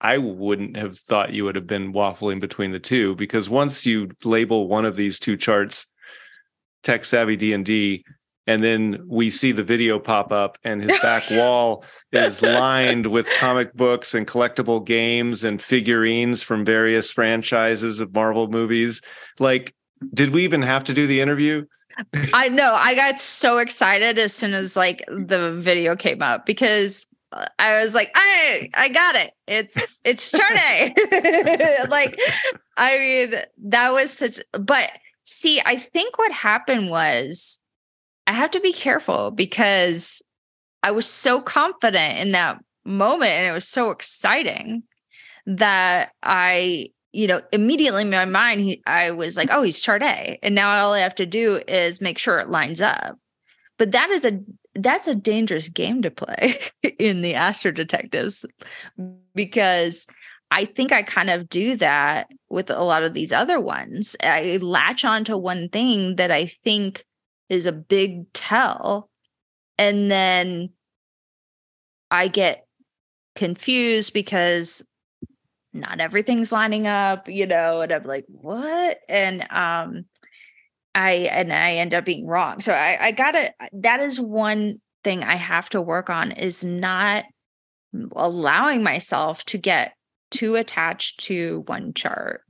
I wouldn't have thought you would have been waffling between the two because once you label one of these two charts tech savvy D&D and then we see the video pop up and his back wall is lined with comic books and collectible games and figurines from various franchises of Marvel movies like did we even have to do the interview? I know. I got so excited as soon as like the video came up because I was like, I I got it. It's it's chart A. like, I mean, that was such but see, I think what happened was I have to be careful because I was so confident in that moment and it was so exciting that I, you know, immediately in my mind, he, I was like, oh, he's chart A. And now all I have to do is make sure it lines up. But that is a that's a dangerous game to play in the Astro Detectives because I think I kind of do that with a lot of these other ones. I latch onto one thing that I think is a big tell. And then I get confused because not everything's lining up, you know, and I'm like, what? And um I and I end up being wrong. So I, I gotta that is one thing I have to work on is not allowing myself to get too attached to one chart.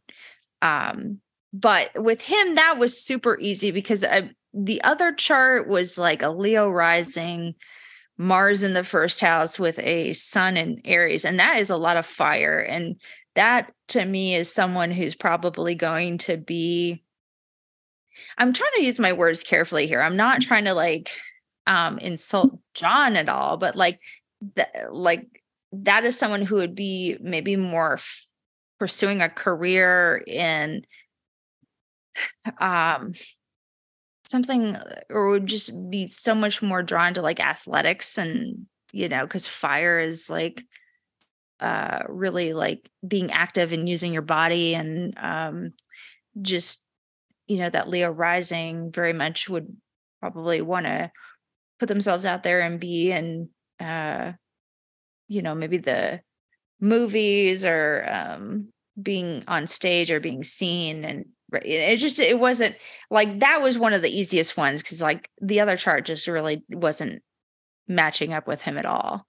Um, but with him, that was super easy because I, the other chart was like a Leo rising, Mars in the first house with a sun in Aries. And that is a lot of fire. And that to me is someone who's probably going to be. I'm trying to use my words carefully here. I'm not trying to like um insult John at all, but like like that is someone who would be maybe more f- pursuing a career in um something or would just be so much more drawn to like athletics and you know because fire is like uh really like being active and using your body and um just you know that leo rising very much would probably want to put themselves out there and be in uh you know maybe the movies or um being on stage or being seen and it just it wasn't like that was one of the easiest ones because like the other chart just really wasn't matching up with him at all.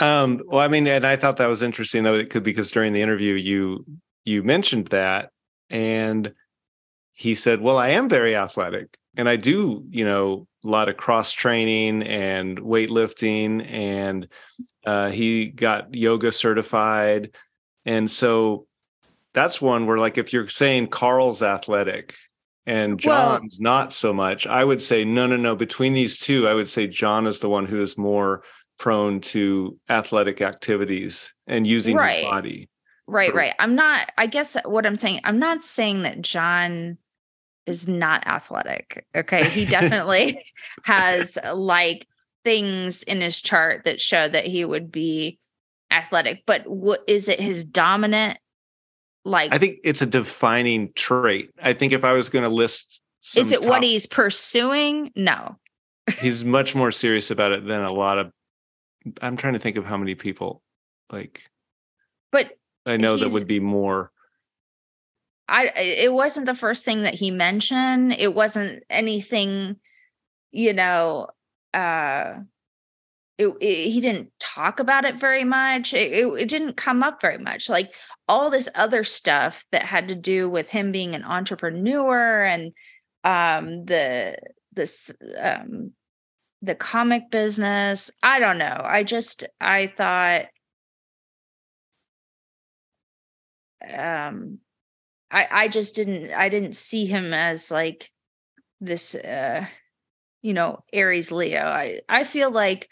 Um well i mean and i thought that was interesting though it could because during the interview you you mentioned that and he said well i am very athletic and i do you know a lot of cross training and weightlifting and uh, he got yoga certified and so that's one where like if you're saying carl's athletic and john's well, not so much i would say no no no between these two i would say john is the one who is more prone to athletic activities and using right. his body right for- right i'm not i guess what i'm saying i'm not saying that john is not athletic. Okay. He definitely has like things in his chart that show that he would be athletic, but what is it his dominant like I think it's a defining trait. I think if I was going to list Is it top, what he's pursuing? No. he's much more serious about it than a lot of I'm trying to think of how many people like but I know that would be more I it wasn't the first thing that he mentioned. It wasn't anything, you know, uh it, it, he didn't talk about it very much. It, it, didn't come up very much. Like all this other stuff that had to do with him being an entrepreneur and um the this um the comic business. I don't know. I just I thought um I I just didn't I didn't see him as like this uh you know Aries Leo. I I feel like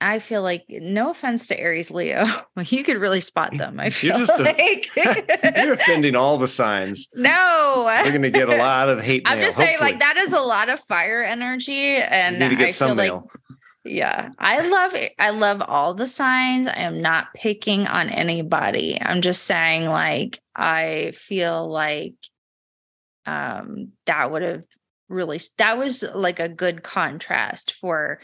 I feel like no offense to Aries Leo, you could really spot them. I feel you're just like a, you're offending all the signs. No, we're gonna get a lot of hate. I'm just saying, like that is a lot of fire energy, and you need to get I some feel mail. like yeah, I love I love all the signs. I am not picking on anybody. I'm just saying like I feel like um that would have really that was like a good contrast for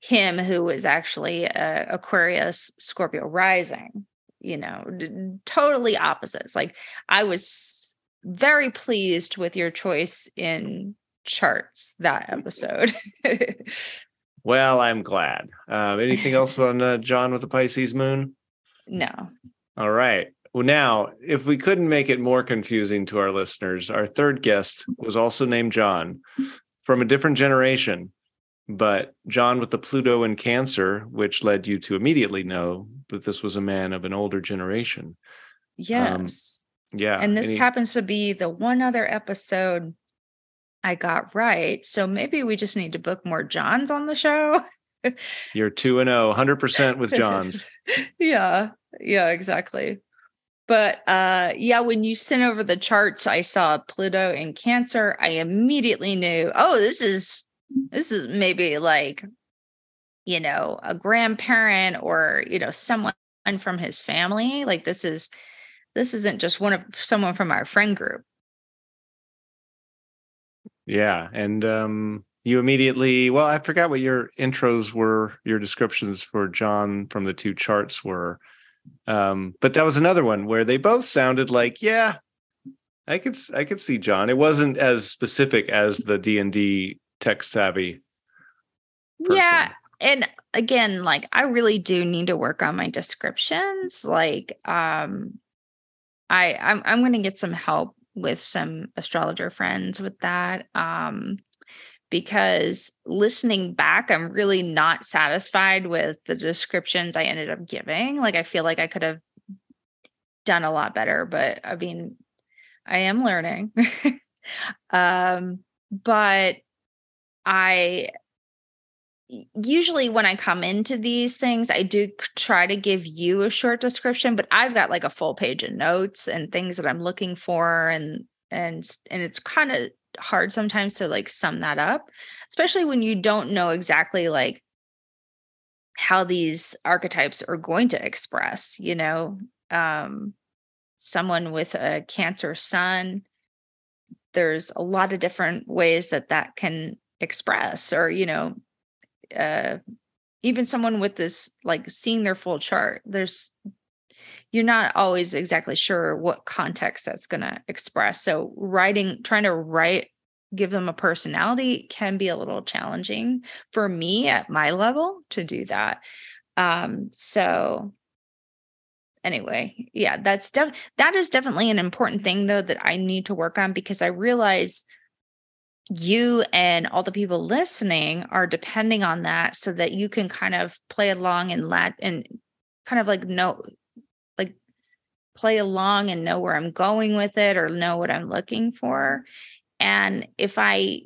him who was actually a Aquarius Scorpio rising, you know, d- totally opposites. Like I was very pleased with your choice in charts that episode. Well, I'm glad. Uh, anything else on uh, John with the Pisces moon? No. All right. Well, now, if we couldn't make it more confusing to our listeners, our third guest was also named John from a different generation, but John with the Pluto and Cancer, which led you to immediately know that this was a man of an older generation. Yes. Um, yeah. And this and he, happens to be the one other episode I got right. So maybe we just need to book more Johns on the show. You're 2 and 0, 100% with Johns. yeah. Yeah, exactly. But uh yeah, when you sent over the charts, I saw Pluto in Cancer. I immediately knew, oh, this is this is maybe like you know, a grandparent or, you know, someone from his family. Like this is this isn't just one of someone from our friend group. Yeah, and um you immediately well, I forgot what your intros were, your descriptions for John from the two charts were. Um but that was another one where they both sounded like, yeah, I could I could see John. It wasn't as specific as the D&D tech savvy person. Yeah, and again like i really do need to work on my descriptions like um i i'm, I'm to get some help with some astrologer friends with that um because listening back i'm really not satisfied with the descriptions i ended up giving like i feel like i could have done a lot better but i mean i am learning um but i usually when I come into these things, I do try to give you a short description, but I've got like a full page of notes and things that I'm looking for and and and it's kind of hard sometimes to like sum that up, especially when you don't know exactly like how these archetypes are going to express, you know. Um someone with a cancer sun there's a lot of different ways that that can express or you know uh even someone with this like seeing their full chart there's you're not always exactly sure what context that's going to express. So writing trying to write give them a personality can be a little challenging for me at my level to do that. Um so anyway yeah that's def- that is definitely an important thing though that i need to work on because i realize you and all the people listening are depending on that so that you can kind of play along and let and kind of like know like play along and know where I'm going with it or know what I'm looking for. And if I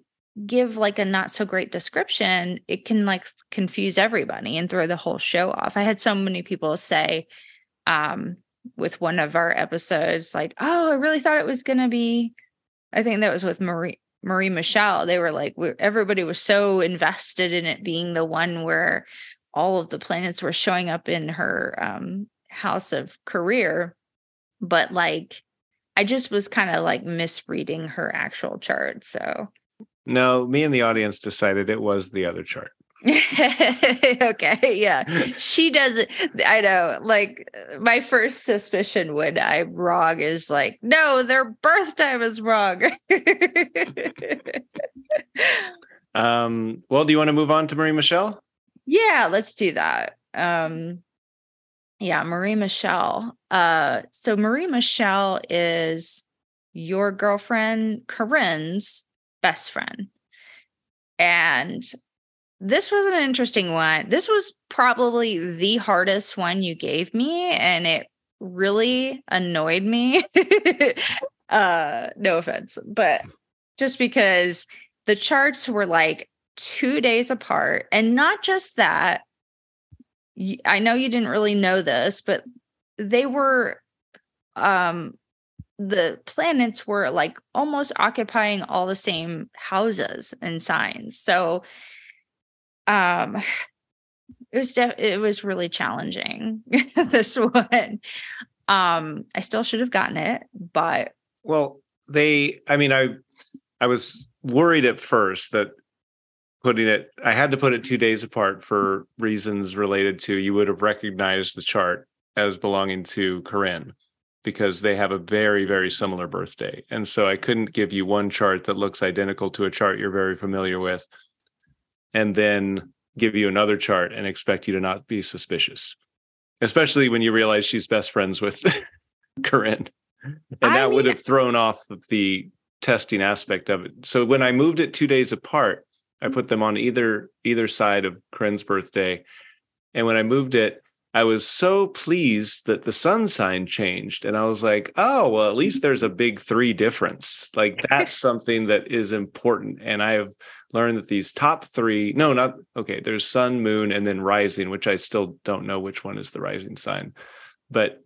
give like a not so great description, it can like confuse everybody and throw the whole show off. I had so many people say um with one of our episodes like, "Oh, I really thought it was going to be I think that was with Marie Marie Michelle, they were like, everybody was so invested in it being the one where all of the planets were showing up in her um, house of career. But like, I just was kind of like misreading her actual chart. So, no, me and the audience decided it was the other chart. okay, yeah. She doesn't I know, like my first suspicion when I'm wrong is like, no, their birth time is wrong. um, well, do you want to move on to Marie Michelle? Yeah, let's do that. Um yeah, Marie Michelle. Uh so Marie Michelle is your girlfriend Corinne's best friend. And this was an interesting one. This was probably the hardest one you gave me, and it really annoyed me. uh, no offense, but just because the charts were like two days apart, and not just that, I know you didn't really know this, but they were um the planets were like almost occupying all the same houses and signs. So um it was def- it was really challenging this one. Um i still should have gotten it but well they i mean i i was worried at first that putting it i had to put it two days apart for reasons related to you would have recognized the chart as belonging to corinne because they have a very very similar birthday. And so i couldn't give you one chart that looks identical to a chart you're very familiar with and then give you another chart and expect you to not be suspicious, especially when you realize she's best friends with Corinne. And I that mean, would have thrown off the testing aspect of it. So when I moved it two days apart, I mm-hmm. put them on either either side of Corinne's birthday. And when I moved it, I was so pleased that the sun sign changed. And I was like, oh, well, at least there's a big three difference. Like that's something that is important. And I have learned that these top three, no, not okay, there's sun, moon, and then rising, which I still don't know which one is the rising sign. But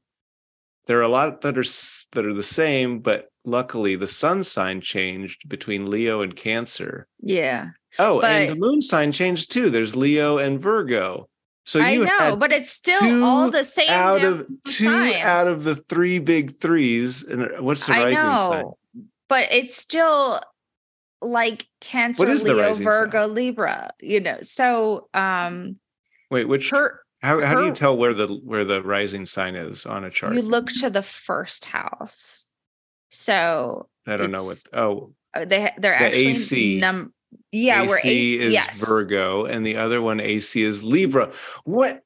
there are a lot that are that are the same, but luckily the sun sign changed between Leo and Cancer. Yeah. Oh, But- and the moon sign changed too. There's Leo and Virgo. So I know, but it's still all the same out of two out of the three big threes. And uh, what's the I rising know, sign? but it's still like Cancer, Leo, Virgo, Libra. You know, so um, Wait, which her how how do you tell where the where the rising sign is on a chart? you look to the first house. So I don't know what. Oh, uh, they they're The actually AC. num yeah, AC we're AC is yes. Virgo, and the other one AC is Libra. What?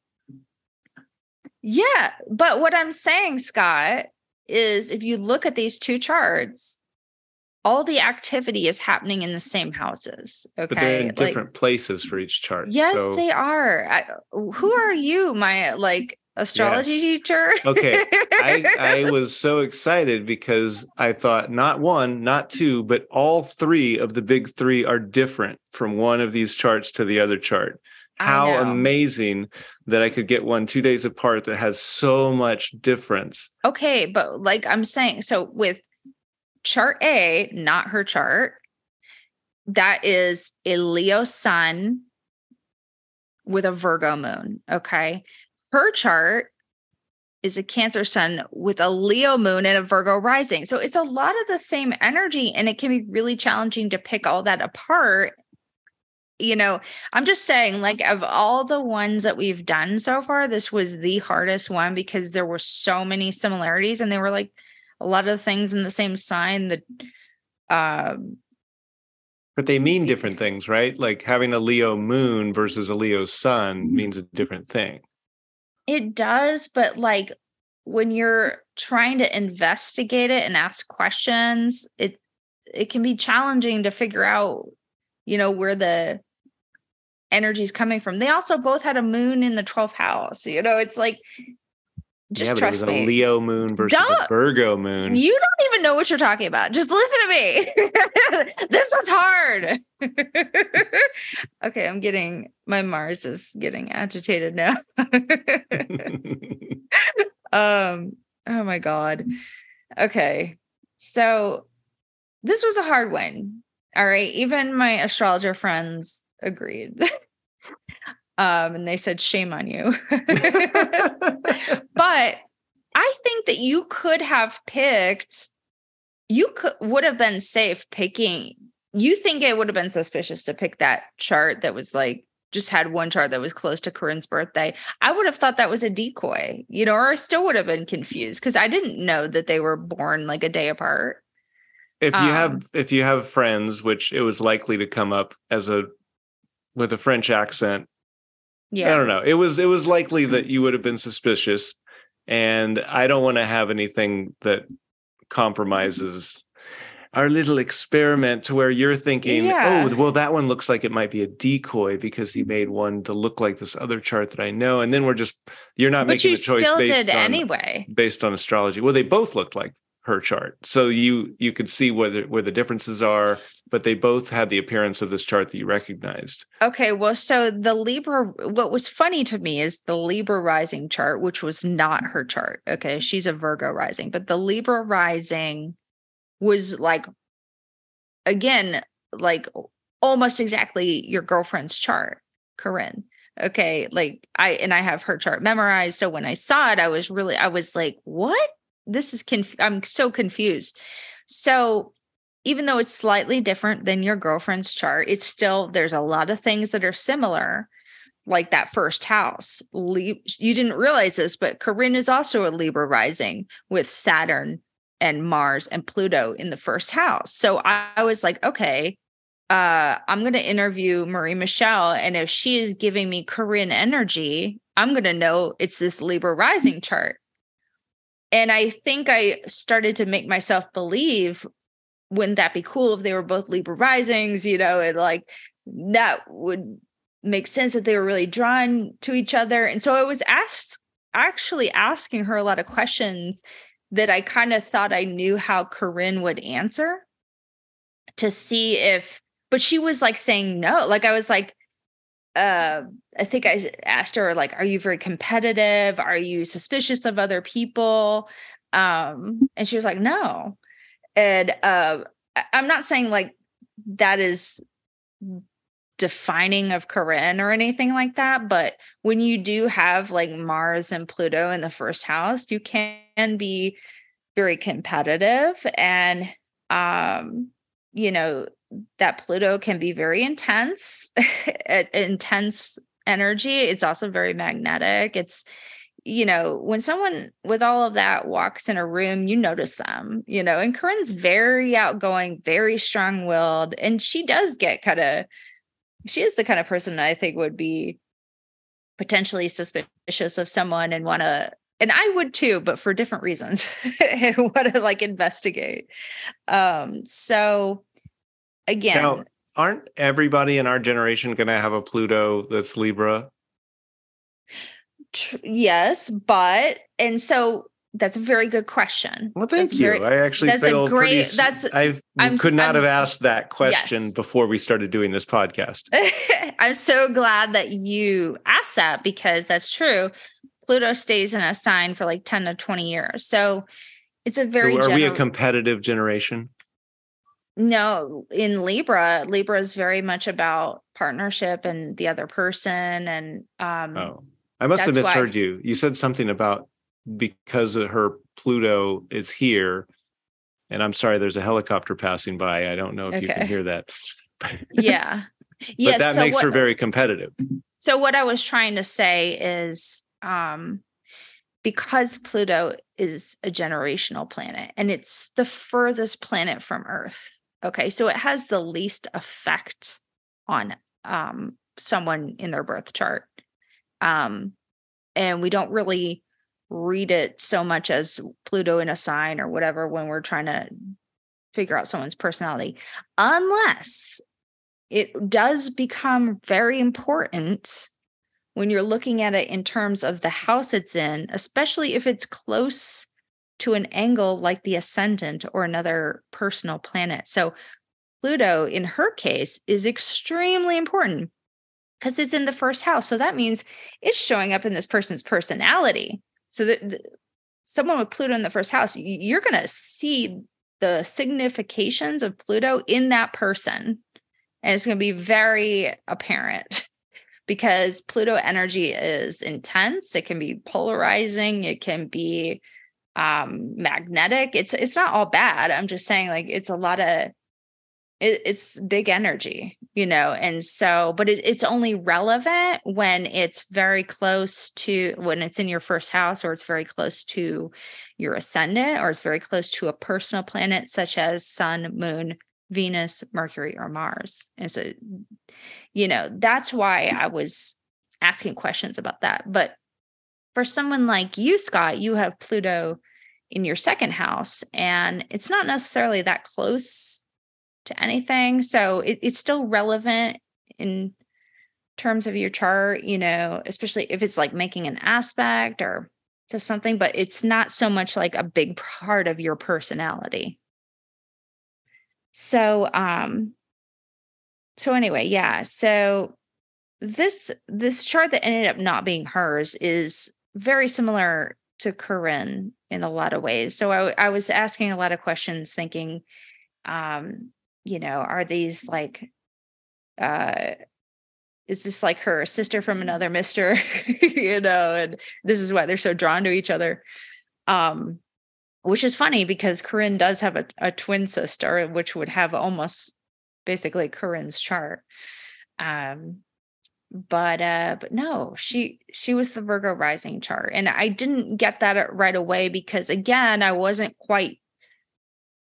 Yeah, but what I'm saying, Scott, is if you look at these two charts, all the activity is happening in the same houses. Okay. But they're in Like, different places for each chart. yes, so, they are. I, who mm-hmm. are you, my like astrology Yes. teacher? Okay, I, I was so excited because I thought not one, not two, but all three of the big three are different from one of these charts to the other chart. How amazing that I could get one two days apart that has so much difference. okay, but like I'm saying, so with chart A, not her chart, that is a Leo sun with a Virgo moon. Okay. Her chart is a Cancer sun with a Leo moon and a Virgo rising. So it's a lot of the same energy, and it can be really challenging to pick all that apart. You know, I'm just saying, like, of all the ones that we've done so far, this was the hardest one because there were so many similarities, and they were like a lot of things in the same sign that um But they mean different things, right? Like having a Leo moon versus a Leo sun means a different thing. It does, but like when you're trying to investigate it and ask questions, it it can be challenging to figure out, you know, where the energy is coming from. They also both had a moon in the 12th house. You know, it's like just yeah, trust it was me. a Leo moon versus Don't- Virgo moon. You don't even know what you're talking about. Just listen to me. this was hard. okay, I'm getting my Mars is getting agitated now. um, oh my god. Okay. So this was a hard one. All right. Even my astrologer friends agreed. Um, and they said, shame on you. but I think that you could have picked, you could would have been safe picking. You think it would have been suspicious to pick that chart that was like just had one chart that was close to Corinne's birthday. I would have thought that was a decoy, you know, or I still would have been confused because I didn't know that they were born like a day apart. if you Um, have if you have friends, which it was likely to come up as a with a French accent, Yeah. I don't know. It was it was likely that you would have been suspicious, and I don't want to have anything that compromises our little experiment to where you're thinking, oh, Yeah. oh, well, that one looks like it might be a decoy because he made one to look like this other chart that I know, and then we're just you're not But making you the choice still based did on anyway. based on astrology. Well, they both looked like her chart, so you you could see whether where the differences are, but they both had the appearance of this chart that you recognized. Okay, well, so the Libra, what was funny to me is the Libra rising chart, which was not her chart. Okay, she's a Virgo rising, but the Libra rising was like, again, like almost exactly your girlfriend's chart, Corinne. Okay, like I, and I have her chart memorized. So when I saw it, I was really, I was like, what? This is, conf- I'm so confused. So even though it's slightly different than your girlfriend's chart, it's still there's a lot of things that are similar, like that first house. You didn't realize this, but Corinne is also a Libra rising with Saturn and Mars and Pluto in the first house. So I, I was like, okay, uh, I'm going to interview Marie Michelle, and if she is giving me Corinne energy, I'm going to know it's this Libra rising chart. And I think I started to make myself believe wouldn't that be cool if they were both Libra risings, you know, and like that would make sense that they were really drawn to each other. And so I was asked actually asking her a lot of questions that I kind of thought I knew how Corinne would answer to see if, but she was like saying no. Like I was like, uh, I think I asked her, like, are you very competitive? Are you suspicious of other people? Um, and she was like, no. And uh, I'm not saying like that is defining of Corinne or anything like that. But when you do have like Mars and Pluto in the first house, you can be very competitive and um you know that Pluto can be very intense, intense energy. It's also very magnetic. It's you know, when someone with all of that walks in a room, you notice them, you know, and Corinne's very outgoing, very strong willed, and she does get kind of she is the kind of person that I think would be potentially suspicious of someone and want to and I would too, but for different reasons. and want to like investigate. Um, so again, now, aren't everybody in our generation going to have a Pluto that's Libra? Tr- yes, but and so that's a very good question. Well, thank that's you. Very, I actually that's feel a great. Pretty, that's I could not I'm, have asked that question yes. before we started doing this podcast. I'm so glad that you asked that because that's true. Pluto stays in a sign for like 10 to 20 years. So it's a very so are we a competitive generation? No, in Libra, Libra is very much about partnership and the other person and um Oh. I must have misheard why. you. You said something about because of her Pluto is here. And I'm sorry, there's a helicopter passing by. I don't know if okay. you can hear that. yeah. but yes, that so makes what, her very competitive. So what I was trying to say is um because Pluto is a generational planet and it's the furthest planet from Earth. Okay. So it has the least effect on um someone in their birth chart. Um and we don't really read it so much as Pluto in a sign or whatever when we're trying to figure out someone's personality, unless it does become very important when you're looking at it in terms of the house it's in, especially if it's close to an angle like the ascendant or another personal planet. So, Pluto, in her case, is extremely important because it's in the first house. So that means it's showing up in this person's personality. So that someone with Pluto in the first house, you're going to see the significations of Pluto in that person. And it's going to be very apparent because Pluto energy is intense. It can be polarizing. It can be um magnetic. It's it's not all bad. I'm just saying like it's a lot of it, it's big energy, you know, and so, but it, it's only relevant when it's very close to when it's in your first house or it's very close to your ascendant or it's very close to a personal planet such as Sun, Moon, Venus, Mercury, or Mars. And so, you know, that's why I was asking questions about that. But for someone like you, Scott, you have Pluto in your second house, and it's not necessarily that close to anything. So it, it's still relevant in terms of your chart, you know, especially if it's like making an aspect or to something, but it's not so much like a big part of your personality. So um so anyway, yeah. So this this chart that ended up not being hers is very similar to Corinne in a lot of ways. So I, I was asking a lot of questions, thinking, um, you know, are these like uh is this like her sister from another mister? You know and this is why they're so drawn to each other. Um which is funny because Corinne does have a, a twin sister which would have almost basically Corinne's chart. Um but uh but no she she was the Virgo rising chart and I didn't get that right away because again I wasn't quite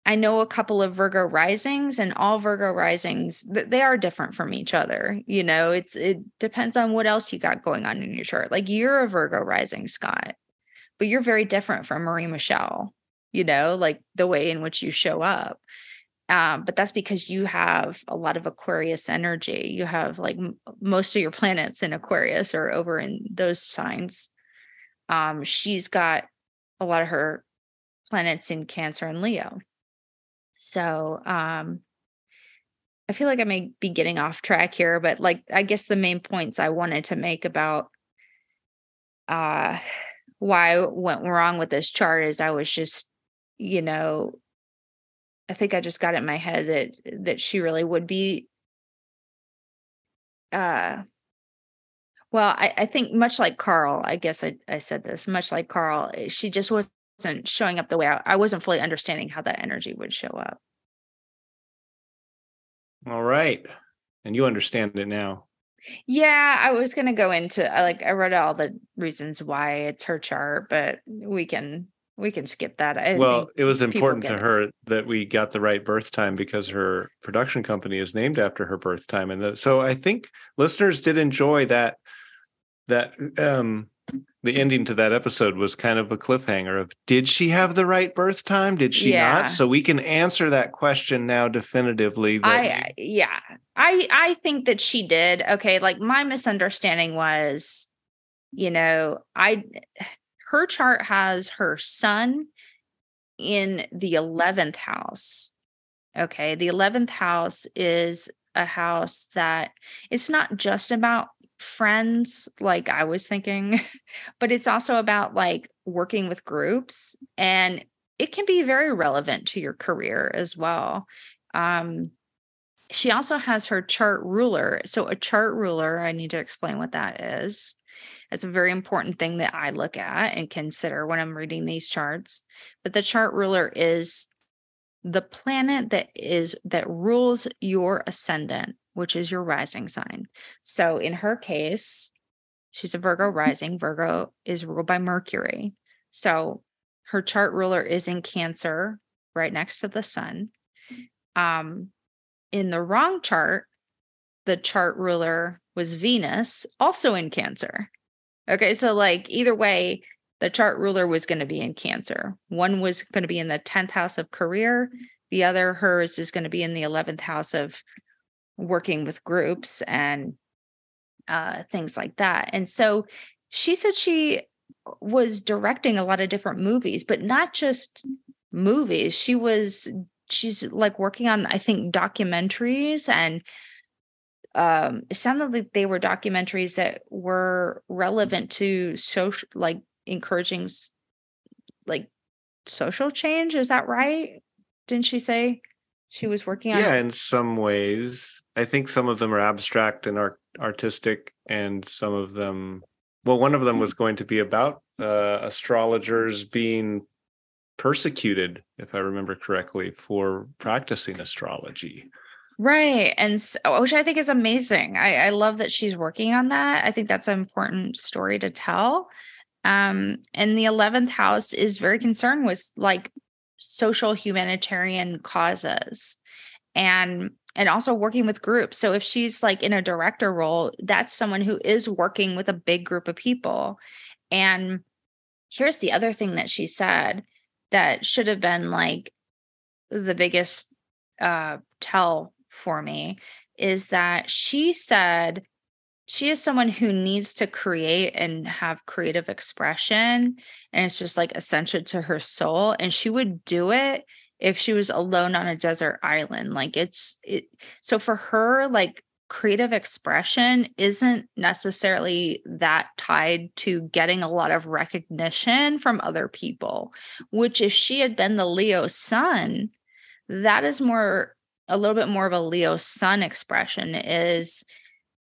I know a couple of Virgo risings and all Virgo risings they are different from each other. You know, it's it depends on what else you got going on in your chart. Like you're a Virgo rising, Scott, but you're very different from Marie Michelle, you know, like the way in which you show up. Um, but that's because you have a lot of Aquarius energy. You have like m- most of your planets in Aquarius or over in those signs. um, she's got a lot of her planets in Cancer and Leo. So um, I feel like I may be getting off track here, but like I guess the main points I wanted to make about uh why I went wrong with this chart is I was just, you know, I think I just got it in my head that that she really would be uh well, I, I think much like Carl, I guess I, I said this, much like Carl, eh, she just wasn't showing up the way I, I wasn't fully understanding how that energy would show up. All right. And you understand it now. Yeah, I was going to go into like I read all the reasons why it's her chart, but we can we can skip that. I well, it was important to her that we got the right birth time because her production company is named after her birth time, and the, so I think listeners did enjoy that that um the ending to that episode was kind of a cliffhanger of did she have the right birth time did she yeah. not so we can answer that question now definitively i yeah i i think that she did okay like my misunderstanding was you know i her chart has her sun in the 11th house okay the 11th house is a house that it's not just about friends like I was thinking, but it's also about like working with groups and it can be very relevant to your career as well. Um, she also has her chart ruler. So, a chart ruler, I need to explain what that is. It's a very important thing that I look at and consider when I'm reading these charts. But the chart ruler is the planet that is that rules your ascendant which is your rising sign. So in her case, she's a Virgo mm-hmm. rising. Virgo is ruled by Mercury. So her chart ruler is in Cancer, right next to the sun. Um, in the wrong chart, the chart ruler was Venus, also in Cancer. Okay, so like either way, the chart ruler was going to be in Cancer. One was going to be in the 10th house of career, the other, hers, is going to be in the 11th house of working with groups and uh, things like that. And so she said she was directing a lot of different movies, but not just movies. She was she's like working on I think documentaries and um it sounded like they were documentaries that were relevant to social like encouraging like social change is that right? Didn't she say she was working on yeah in some ways. I think some of them are abstract and art- artistic and some of them well one of them was going to be about uh, astrologers being persecuted if i remember correctly for practicing astrology right and so, which i think is amazing I, I love that she's working on that i think that's an important story to tell um and the 11th house is very concerned with like social humanitarian causes and and also working with groups so if she's like in a director role that's someone who is working with a big group of people and here's the other thing that she said that should have been like the biggest uh tell for me is that she said she is someone who needs to create and have creative expression and it's just like essential to her soul and she would do it if she was alone on a desert island like it's it so for her like creative expression isn't necessarily that tied to getting a lot of recognition from other people which if she had been the leo sun that is more a little bit more of a leo sun expression is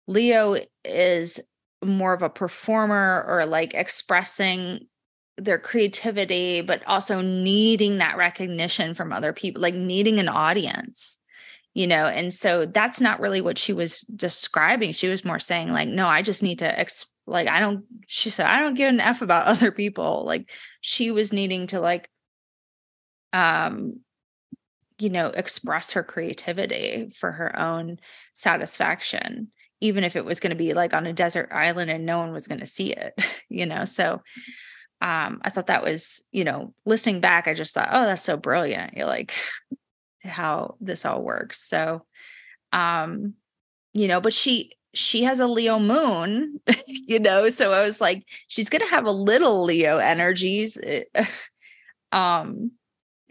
Leo is more of a performer or like expressing their creativity, but also needing that recognition from other people, like needing an audience, you know? And so that's not really what she was describing. She was more saying, like, no, I just need to, ex- like, I don't, she said, I don't give an F about other people. Like, she was needing to, like, um, you know, express her creativity for her own satisfaction even if it was going to be like on a desert island and no one was going to see it, you know? So um, I thought that was, you know, listening back, I just thought, oh, that's so brilliant. You're like, how this all works. So, um, you know, but she, she has a Leo moon, you know, so I was like, she's gonna have a little Leo energies. um,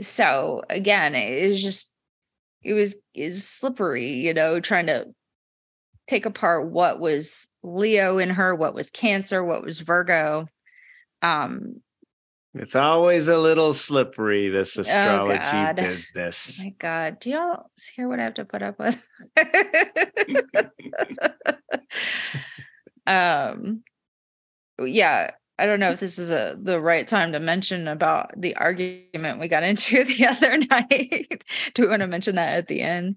so again, it was just it was is slippery, you know, trying to pick apart what was Leo in her, what was Cancer, what was Virgo. Um, it's always a little slippery, this oh, astrology oh business. Oh my God. Do y'all hear what I have to put up with? um yeah, I don't know if this is a the right time to mention about the argument we got into the other night. Do we want to mention that at the end?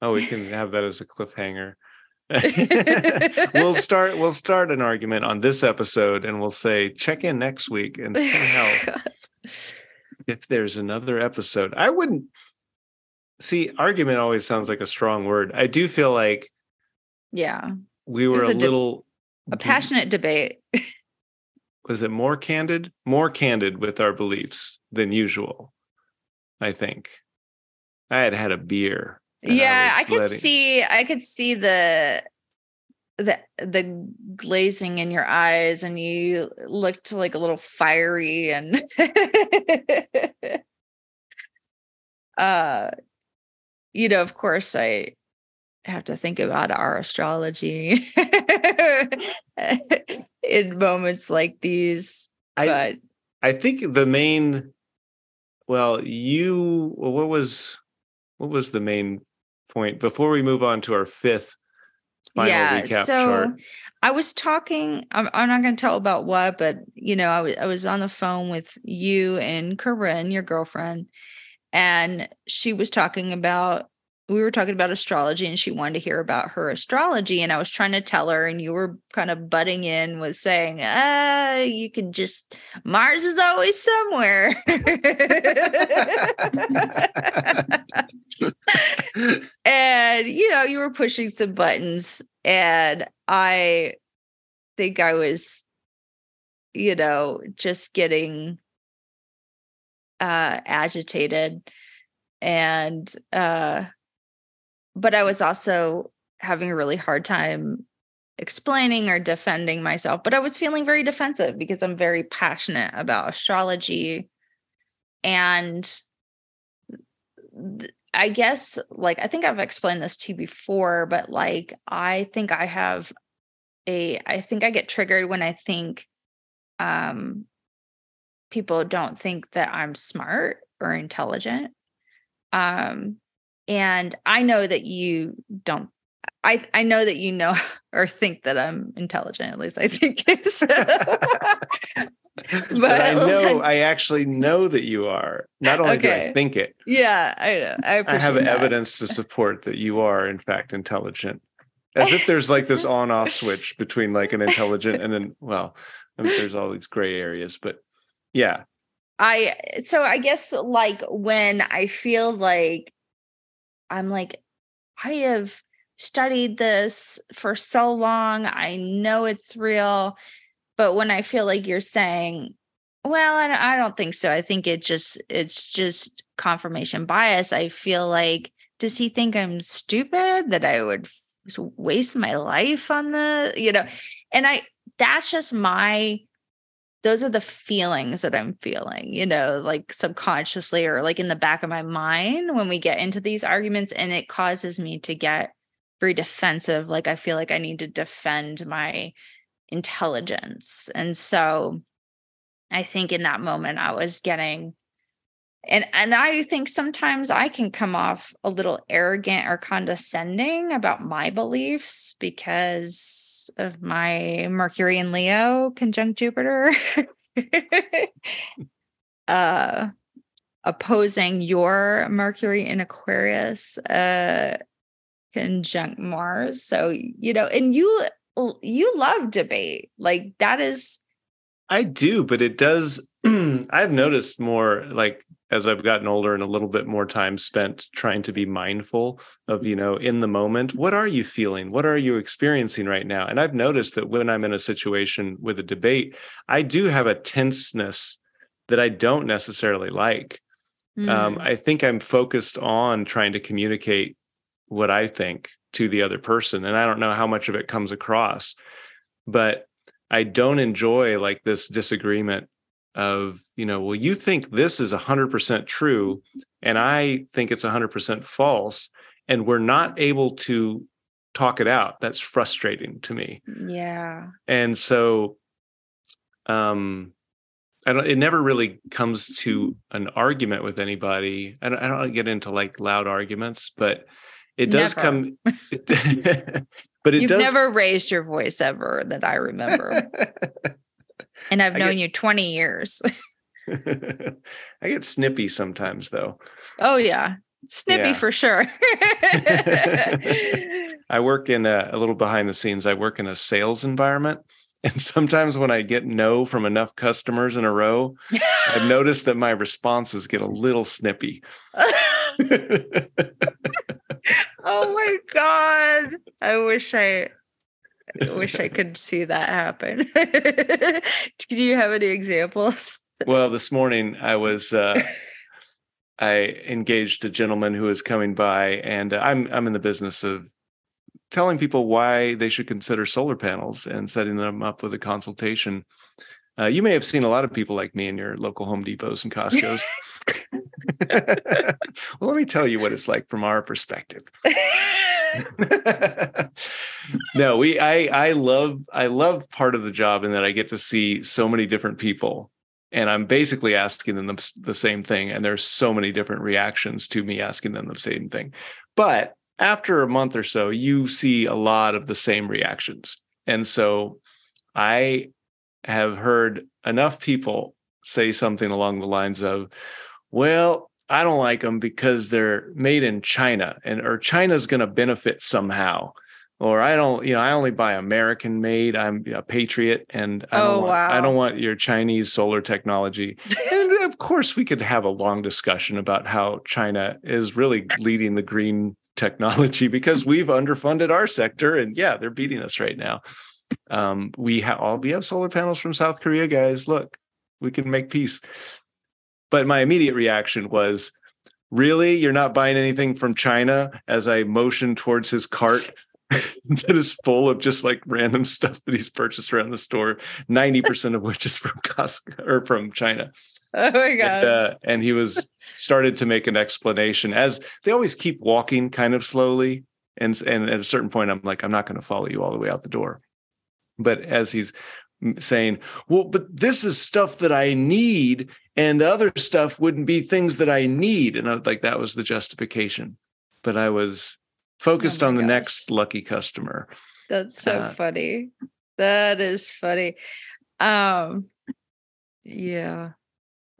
Oh, we can have that as a cliffhanger. we'll start we'll start an argument on this episode and we'll say check in next week and see how if there's another episode. I wouldn't see argument always sounds like a strong word. I do feel like yeah. We were a, a, little a passionate debate. Was it more candid? More candid with our beliefs than usual. I think. I had had a beer yeah i, I could letting... see i could see the the the glazing in your eyes and you looked like a little fiery and uh you know of course i have to think about our astrology in moments like these I, but i think the main well you what was what was the main point before we move on to our fifth final yeah, recap so chart. I was talking, I'm, I'm not going to tell about what, but you know, I, w- I was on the phone with you and Corinne, your girlfriend, and she was talking about we were talking about astrology and she wanted to hear about her astrology and i was trying to tell her and you were kind of butting in with saying ah you can just mars is always somewhere. And you know you were pushing some buttons and i think i was you know just getting uh agitated and uh but I was also having a really hard time explaining or defending myself. But I was feeling very defensive because I'm very passionate about astrology. And I guess, like, I think I've explained this to you before, but like, I think I have a, I think I get triggered when I think um, people don't think that I'm smart or intelligent. Um, and i know that you don't i i know that you know or think that i'm intelligent at least i think so. but, but, I know like, I actually know that you are. Not only okay. do I think it. Yeah, I know. I, I have that. evidence to support that you are in fact intelligent. As if there's like this on-off switch between like an intelligent and then well, I mean, there's all these gray areas, but yeah. I so I guess like when I feel like I'm like, I have studied this for so long. I know it's real. But when I feel like you're saying, well, I don't think so. I think it just, it's just confirmation bias. I feel like, does he think I'm stupid that I would waste my life on the, you know, and I, that's just my those are the feelings that I'm feeling, you know, like subconsciously or like in the back of my mind when we get into these arguments. And it causes me to get very defensive. Like I feel like I need to defend my intelligence. And so I think in that moment I was getting and and i think sometimes i can come off a little arrogant or condescending about my beliefs because of my mercury and leo conjunct jupiter uh opposing your mercury in aquarius uh conjunct mars. So you know and you you love debate. Like that is i do but it does I've noticed more like as I've gotten older and a little bit more time spent trying to be mindful of, you know, in the moment, what are you feeling? What are you experiencing right now? And I've noticed that when I'm in a situation with a debate, I do have a tenseness that I don't necessarily like. Mm. Um, I think I'm focused on trying to communicate what I think to the other person and i don't know how much of it comes across but i don't enjoy like this disagreement of you know well you think this is 100% true and i think it's 100% false and we're not able to talk it out that's frustrating to me yeah and so um I don't, it never really comes to an argument with anybody. I don't, I don't get into like loud arguments, but it does never. come. but it You've does. never raised your voice ever that I remember. and I've known get, you 20 years. I get snippy sometimes though. Oh yeah. Snippy yeah. for sure. I work in a, a little behind the scenes. I work in a sales environment. And sometimes when I get no from enough customers in a row, I've noticed that my responses get a little snippy. oh my god. I wish I I wish I could see that happen. Do you have any examples? Well, this morning I was uh I engaged a gentleman who was coming by and I'm I'm in the business of telling people why they should consider solar panels and setting them up with a consultation. Uh, you may have seen a lot of people like me in your local Home Depots and Costco's. well, let me tell you what it's like from our perspective. no, we I I love I love part of the job in that I get to see so many different people and I'm basically asking them the, the same thing and there's so many different reactions to me asking them the same thing. But after a month or so, you see a lot of the same reactions. And so I have heard enough people say something along the lines of, well, I don't like them because they're made in China and or China's going to benefit somehow. Or I don't, you know, I only buy American made. I'm a patriot and I don't oh, want wow. I don't want your Chinese solar technology. and of course we could have a long discussion about how China is really leading the green technology because we've underfunded our sector and yeah they're beating us right now um, we have all we have solar panels from south korea guys look we can make peace but my immediate reaction was really you're not buying anything from china as i motion towards his cart that is full of just like random stuff that he's purchased around the store 90% of which is from costco or from china Oh my god! And, uh, and he was started to make an explanation as they always keep walking kind of slowly, and and at a certain point, I'm like, I'm not going to follow you all the way out the door. But as he's saying, well, but this is stuff that I need, and the other stuff wouldn't be things that I need, and I was like, that was the justification. But I was focused oh on the gosh. next lucky customer. That's so uh, funny. That is funny. Um, yeah.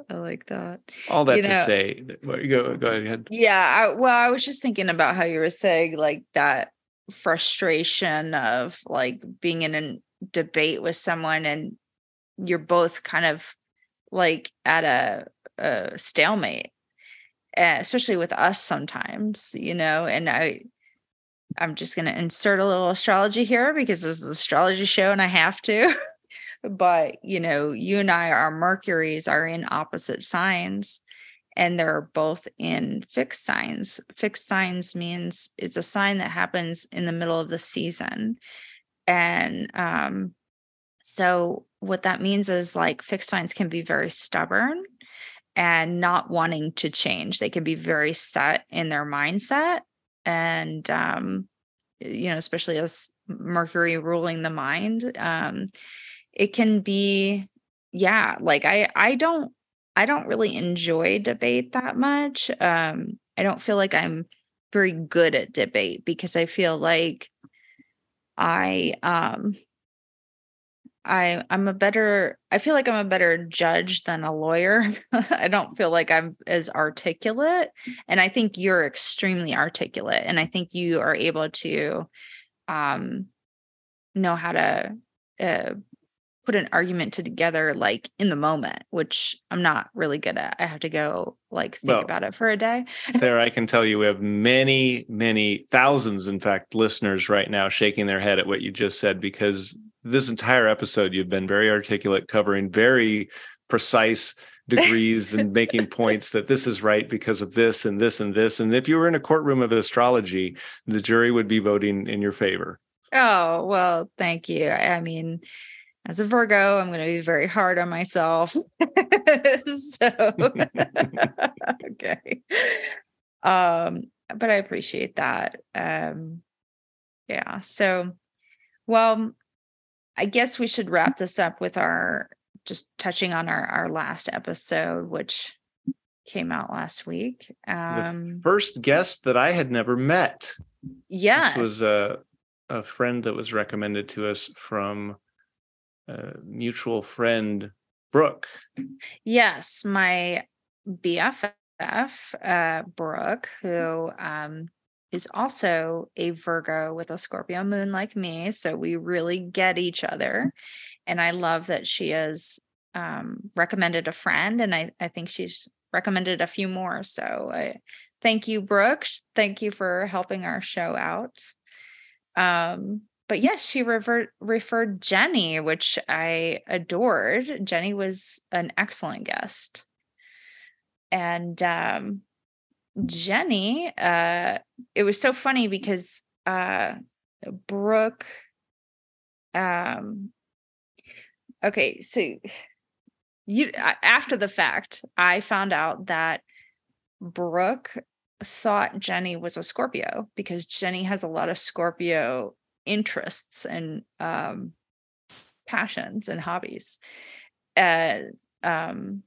I like that. All that you to know, say, go go ahead. Yeah, I, well, I was just thinking about how you were saying like that frustration of like being in a debate with someone and you're both kind of like at a, a stalemate, and especially with us sometimes, you know. And I, I'm just going to insert a little astrology here because this is the astrology show and I have to. but you know you and i our mercuries are in opposite signs and they're both in fixed signs fixed signs means it's a sign that happens in the middle of the season and um so what that means is like fixed signs can be very stubborn and not wanting to change. They can be very set in their mindset and um you know especially as mercury ruling the mind um it can be yeah like i i don't i don't really enjoy debate that much. Um i don't feel like i'm very good at debate because i feel like i um I I'm a better I feel like I'm a better judge than a lawyer. I don't feel like I'm as articulate and I think you're extremely articulate and I think you are able to um know how to uh, put an argument together like in the moment, which I'm not really good at. I have to go like think well, about it for a day. Sarah, I can tell you we have many, many thousands, in fact, listeners right now shaking their head at what you just said because this entire episode you've been very articulate, covering very precise degrees and making points that this is right because of this and this and this. And if you were in a courtroom of astrology, the jury would be voting in your favor. Oh, well, thank you. I mean, as a Virgo, I'm going to be very hard on myself. so, okay. Um, but I appreciate that. Um, yeah. So, well, I guess we should wrap this up with our just touching on our our last episode, which came out last week. Um, the first guest that I had never met. Yes, this was a a friend that was recommended to us from mutual friend Brooke. Yes, my BFF, uh, Brooke, who um, is also a Virgo with a Scorpio moon like me. So we really get each other. And I love that she has um, recommended a friend, and I, I think she's recommended a few more. So I thank you, Brooke. Thank you for helping our show out. Um, but yes, she revert, referred Jenny, which I adored. Jenny was an excellent guest. And um, Jenny, uh, it was so funny because uh, Brooke, um, okay, so you after the fact, I found out that Brooke thought Jenny was a Scorpio because Jenny has a lot of Scorpio interests and um, passions and hobbies. Uh, um,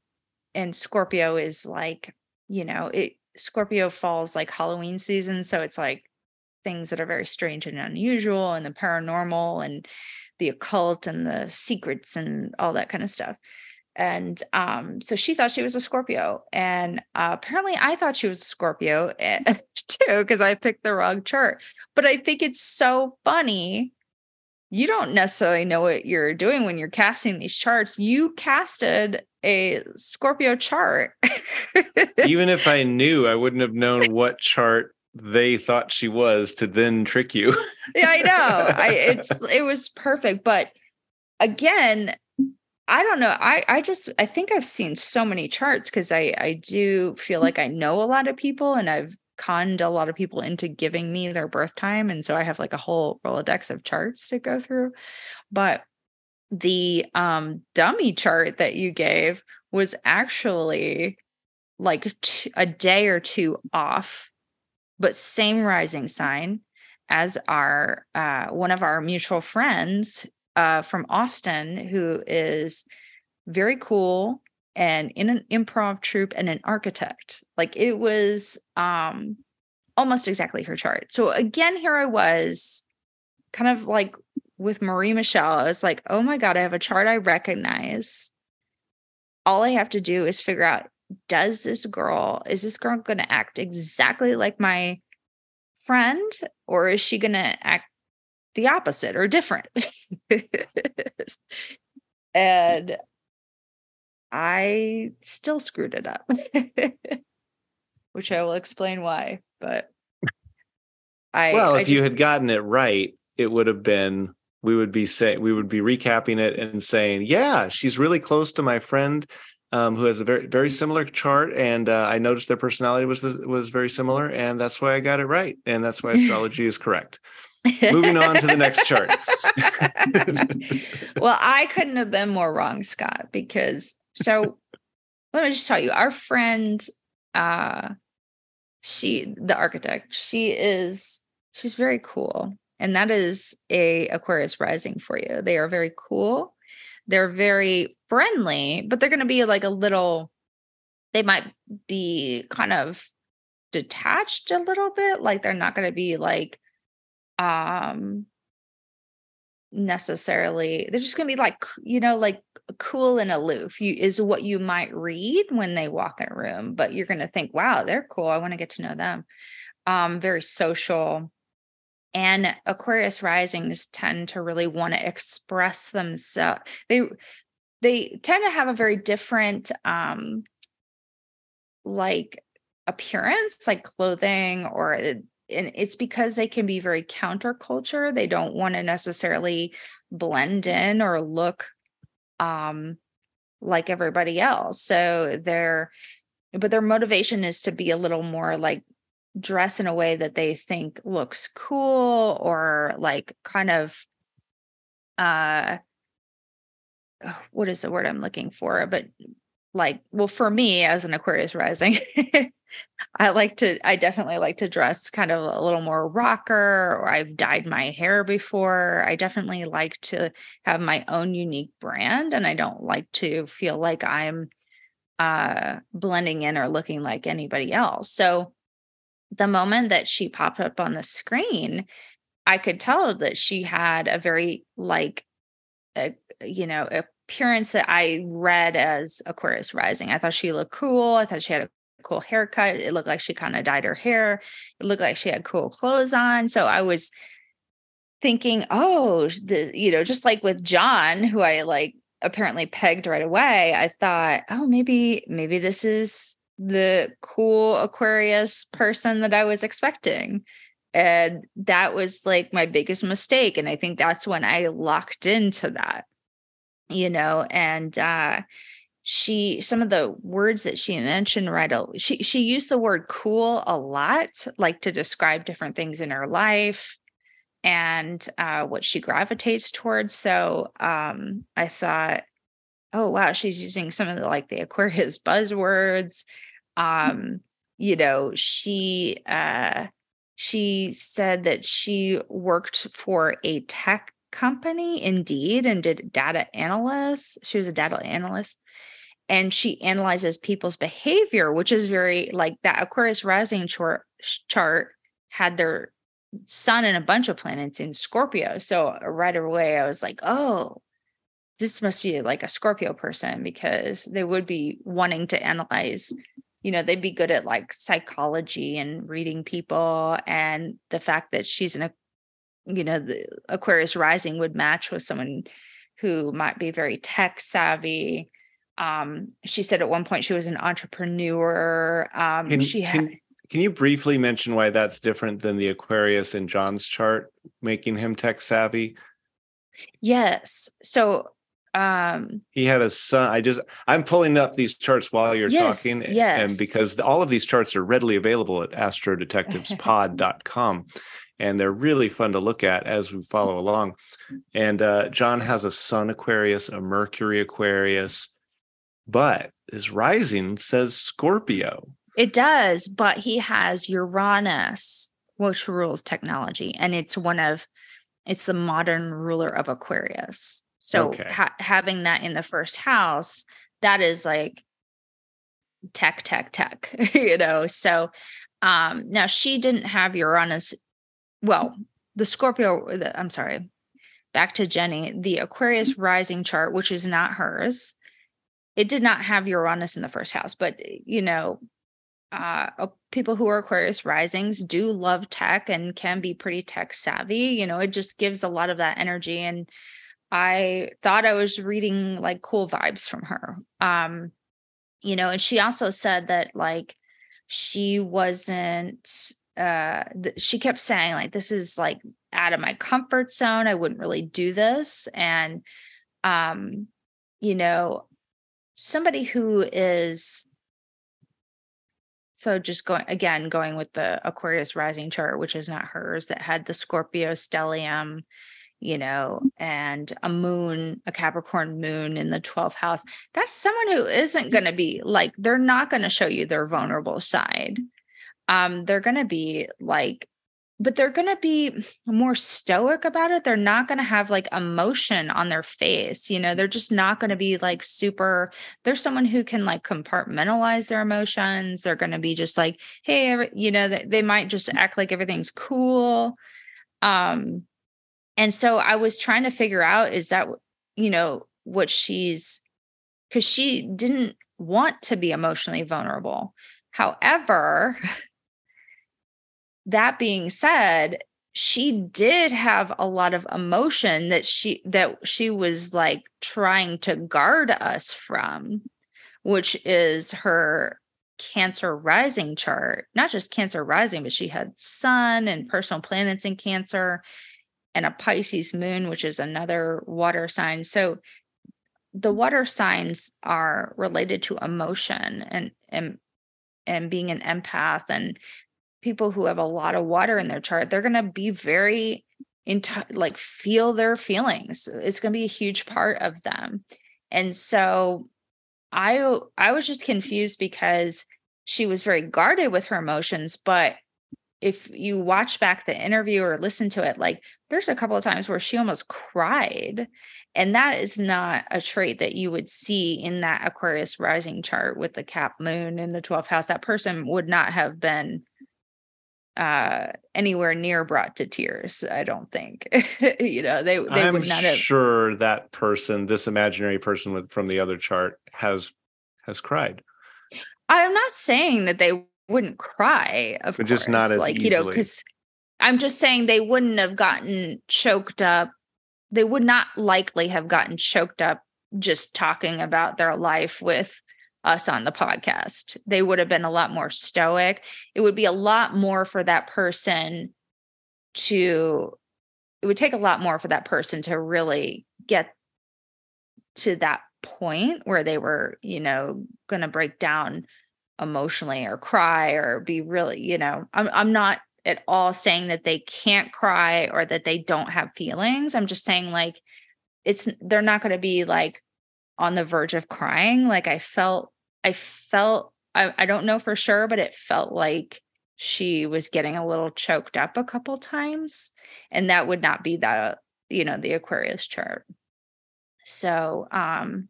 and Scorpio is like, you know, it Scorpio falls like Halloween season. So it's like things that are very strange and unusual and the paranormal and the occult and the secrets and all that kind of stuff. And um, so she thought she was a Scorpio. And uh, apparently I thought she was a Scorpio too, because I picked the wrong chart. But I think it's so funny. You don't necessarily know what you're doing when you're casting these charts. You casted a Scorpio chart. Even if I knew, I wouldn't have known what chart they thought she was to then trick you. yeah, I know. I it's it was perfect, but again, I don't know. I I just I think I've seen so many charts because I I do feel like I know a lot of people and I've conned a lot of people into giving me their birth time and so I have like a whole Rolodex of charts to go through. But the um dummy chart that you gave was actually like t- a day or two off but same rising sign as our uh, one of our mutual friends uh, from Austin who is very cool and in an improv troupe and an architect. Like it was um almost exactly her chart. So again here i was kind of like with Marie Michelle, I was like, oh my God, I have a chart I recognize. All I have to do is figure out does this girl, is this girl going to act exactly like my friend, or is she going to act the opposite or different? and I still screwed it up, which I will explain why. But I. Well, I if just, you had gotten it right, it would have been we would be saying we would be recapping it and saying, yeah, she's really close to my friend um, who has a very very similar chart, and uh, I noticed their personality was was very similar, and that's why I got it right, and that's why astrology is correct. Moving on to the next chart. well, I couldn't have been more wrong, Scott, because so let me just tell you, our friend, uh, she the architect, she is she's very cool and that is a aquarius rising for you they are very cool they're very friendly but they're going to be like a little they might be kind of detached a little bit like they're not going to be like um necessarily they're just going to be like you know like cool and aloof you is what you might read when they walk in a room but you're going to think wow they're cool i want to get to know them. Um very social and aquarius risings tend to really want to express themselves they they tend to have a very different um like appearance like clothing or and it's because they can be very counterculture they don't want to necessarily blend in or look um like everybody else. So their but their motivation is to be a little more like dress in a way that they think looks cool or like kind of uh what is the word I'm looking for? But like, well, for me as an Aquarius rising, I like to, I definitely like to dress kind of a little more rocker, or I've dyed my hair before. I definitely like to have my own unique brand, and I don't like to feel like I'm uh blending in or looking like anybody else. So the moment that she popped up on the screen, I could tell that she had a very like a, you know, appearance that I read as Aquarius rising. I thought she looked cool. I thought she had a cool haircut. It looked like she kind of dyed her hair. It looked like she had cool clothes on. So I was thinking, oh, the, you know, just like with John, who I like apparently pegged right away, I thought, oh, maybe, maybe this is the cool Aquarius person that I was expecting. And that was like my biggest mistake. And I think that's when I locked into that, you know, and uh she some of the words that she mentioned right she she used the word cool a lot like to describe different things in her life and uh, what she gravitates towards. So um, i thought oh wow she's using some of the like the aquarius buzzwords. Um you know she uh she said that she worked for a tech company indeed and did data analyst she was a data analyst and she analyzes people's behavior which is very like that aquarius rising chart chart had their sun and a bunch of planets in scorpio. So uh, right away i was like oh this must be like a scorpio person because they would be wanting to analyze you know they'd be good at like psychology and reading people and the fact that she's in a you know the aquarius rising would match with someone who might be very tech savvy. Um she said at one point she was an entrepreneur. Um can, she had can, can you briefly mention why that's different than the aquarius in john's chart making him tech savvy? Yes. So um he had a sun i just i'm pulling up these charts while you're yes, talking yes. and because all of these charts are readily available at astrodetectivespod.com and they're really fun to look at as we follow along and uh, john has a sun aquarius a mercury aquarius but his rising says scorpio it does but he has uranus which rules technology and it's one of it's the modern ruler of aquarius so Okay. ha- having that in the first house, that is like tech, tech, tech, you know. So um now she didn't have Uranus. Well, the Scorpio, the, I'm sorry, back to Jenny, the Aquarius rising chart, which is not hers, it did not have Uranus in the first house, but you know, uh, uh, people who are Aquarius risings do love tech and can be pretty tech savvy. You know, it just gives a lot of that energy and I thought I was reading like cool vibes from her. Um, you know, and she also said that like she wasn't uh th- she kept saying like this is like out of my comfort zone. I wouldn't really do this and um you know, somebody who is so just going again going with the Aquarius rising chart which is not hers that had the Scorpio stellium you know, and a moon, a Capricorn moon in the 12th house, that's someone who isn't going to be like, they're not going to show you their vulnerable side. Um, they're going to be like, but they're going to be more stoic about it. They're not going to have like emotion on their face. You know, they're just not going to be like super. They're someone who can like compartmentalize their emotions. They're going to be just like, hey, you know, they, they might just act like everything's cool. Um, and so I was trying to figure out is that, you know, what she's, because she didn't want to be emotionally vulnerable. However, that being said, she did have a lot of emotion that she that she was like trying to guard us from which is her cancer rising chart not just cancer rising but she had sun and personal planets in cancer and a Pisces moon, which is another water sign. So the water signs are related to emotion and and and being an empath and people who have a lot of water in their chart they're going to be very into like feel their feelings it's going to be a huge part of them and so i i was just confused because she was very guarded with her emotions but if you watch back the interview or listen to it, like there's a couple of times where she almost cried. And that is not a trait that you would see in that Aquarius rising chart with the cap moon in the 12th house. That person would not have been uh anywhere near brought to tears i don't think you know they they I'm would not have sure that person this imaginary person with from the other chart has has cried i'm not saying that they wouldn't cry, of But course. just not as like, you know, because I'm just saying they wouldn't have gotten choked up. They would not likely have gotten choked up just talking about their life with us on the podcast. They would have been a lot more stoic. It would be a lot more for that person to, it would take a lot more for that person to really get to that point where they were, you know, going to break down emotionally or cry or be really, you know, I'm I'm not at all saying that they can't cry or that they don't have feelings. I'm just saying like it's they're not going to be like on the verge of crying. Like I felt I felt I, I don't know for sure, but it felt like she was getting a little choked up a couple times. And that would not be that, you know, the Aquarius chart. So um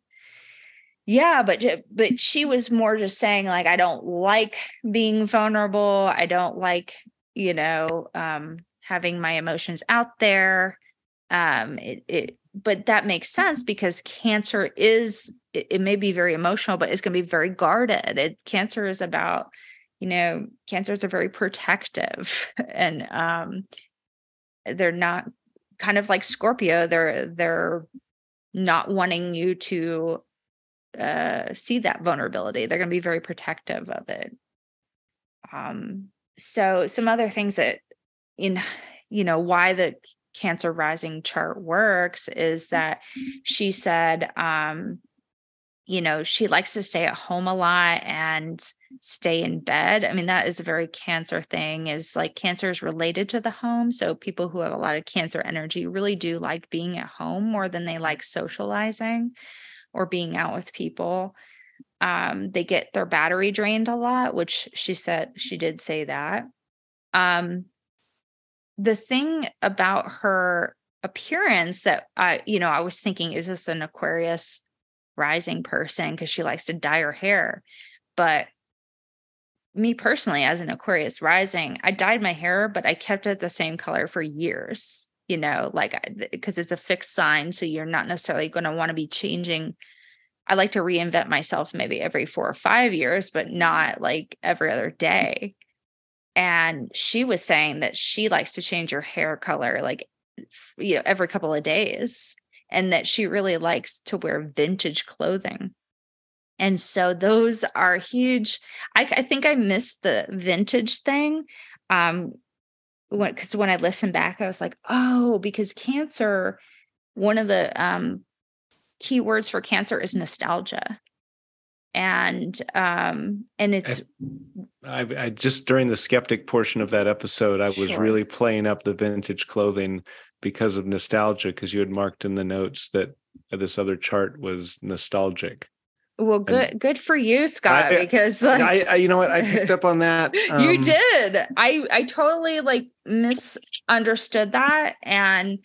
yeah but but she was more just saying like i don't like being vulnerable i don't like you know um having my emotions out there um it, it but that makes sense because cancer is it, it may be very emotional but it's going to be very guarded it cancer is about you know cancers are very protective and um they're not kind of like scorpio they're they're not wanting you to uh, see that vulnerability. They're going to be very protective of it. Um, so some other things that in you know why the cancer rising chart works is that she said um you know she likes to stay at home a lot and stay in bed i mean that is a very cancer thing is like cancer is related to the home so people who have a lot of cancer energy really do like being at home more than they like socializing or being out with people. Um, they get their battery drained a lot, which she said she did say that. Um, the thing about her appearance that I, you know, I was thinking, is this an Aquarius rising person? Because she likes to dye her hair. But me personally, as an Aquarius rising, I dyed my hair, but I kept it the same color for years you know like because it's a fixed sign so you're not necessarily going to want to be changing i like to reinvent myself maybe every 4 or 5 years but not like every other mm. day and she was saying that she likes to change her hair color like you know every couple of days and that she really likes to wear vintage clothing and so those are huge i, I think i missed the vintage thing um because when I listened back, I was like, oh, because cancer, one of the um, key words for cancer is nostalgia. And um, and it's I, I just during the skeptic portion of that episode, I was Sure. really playing up the vintage clothing because of nostalgia. Because you had marked in the notes that this other chart was nostalgic. well, good good for you, Scott, I- because like, I, I, you know what, I picked up on that. you um, did. I I totally like misunderstood that and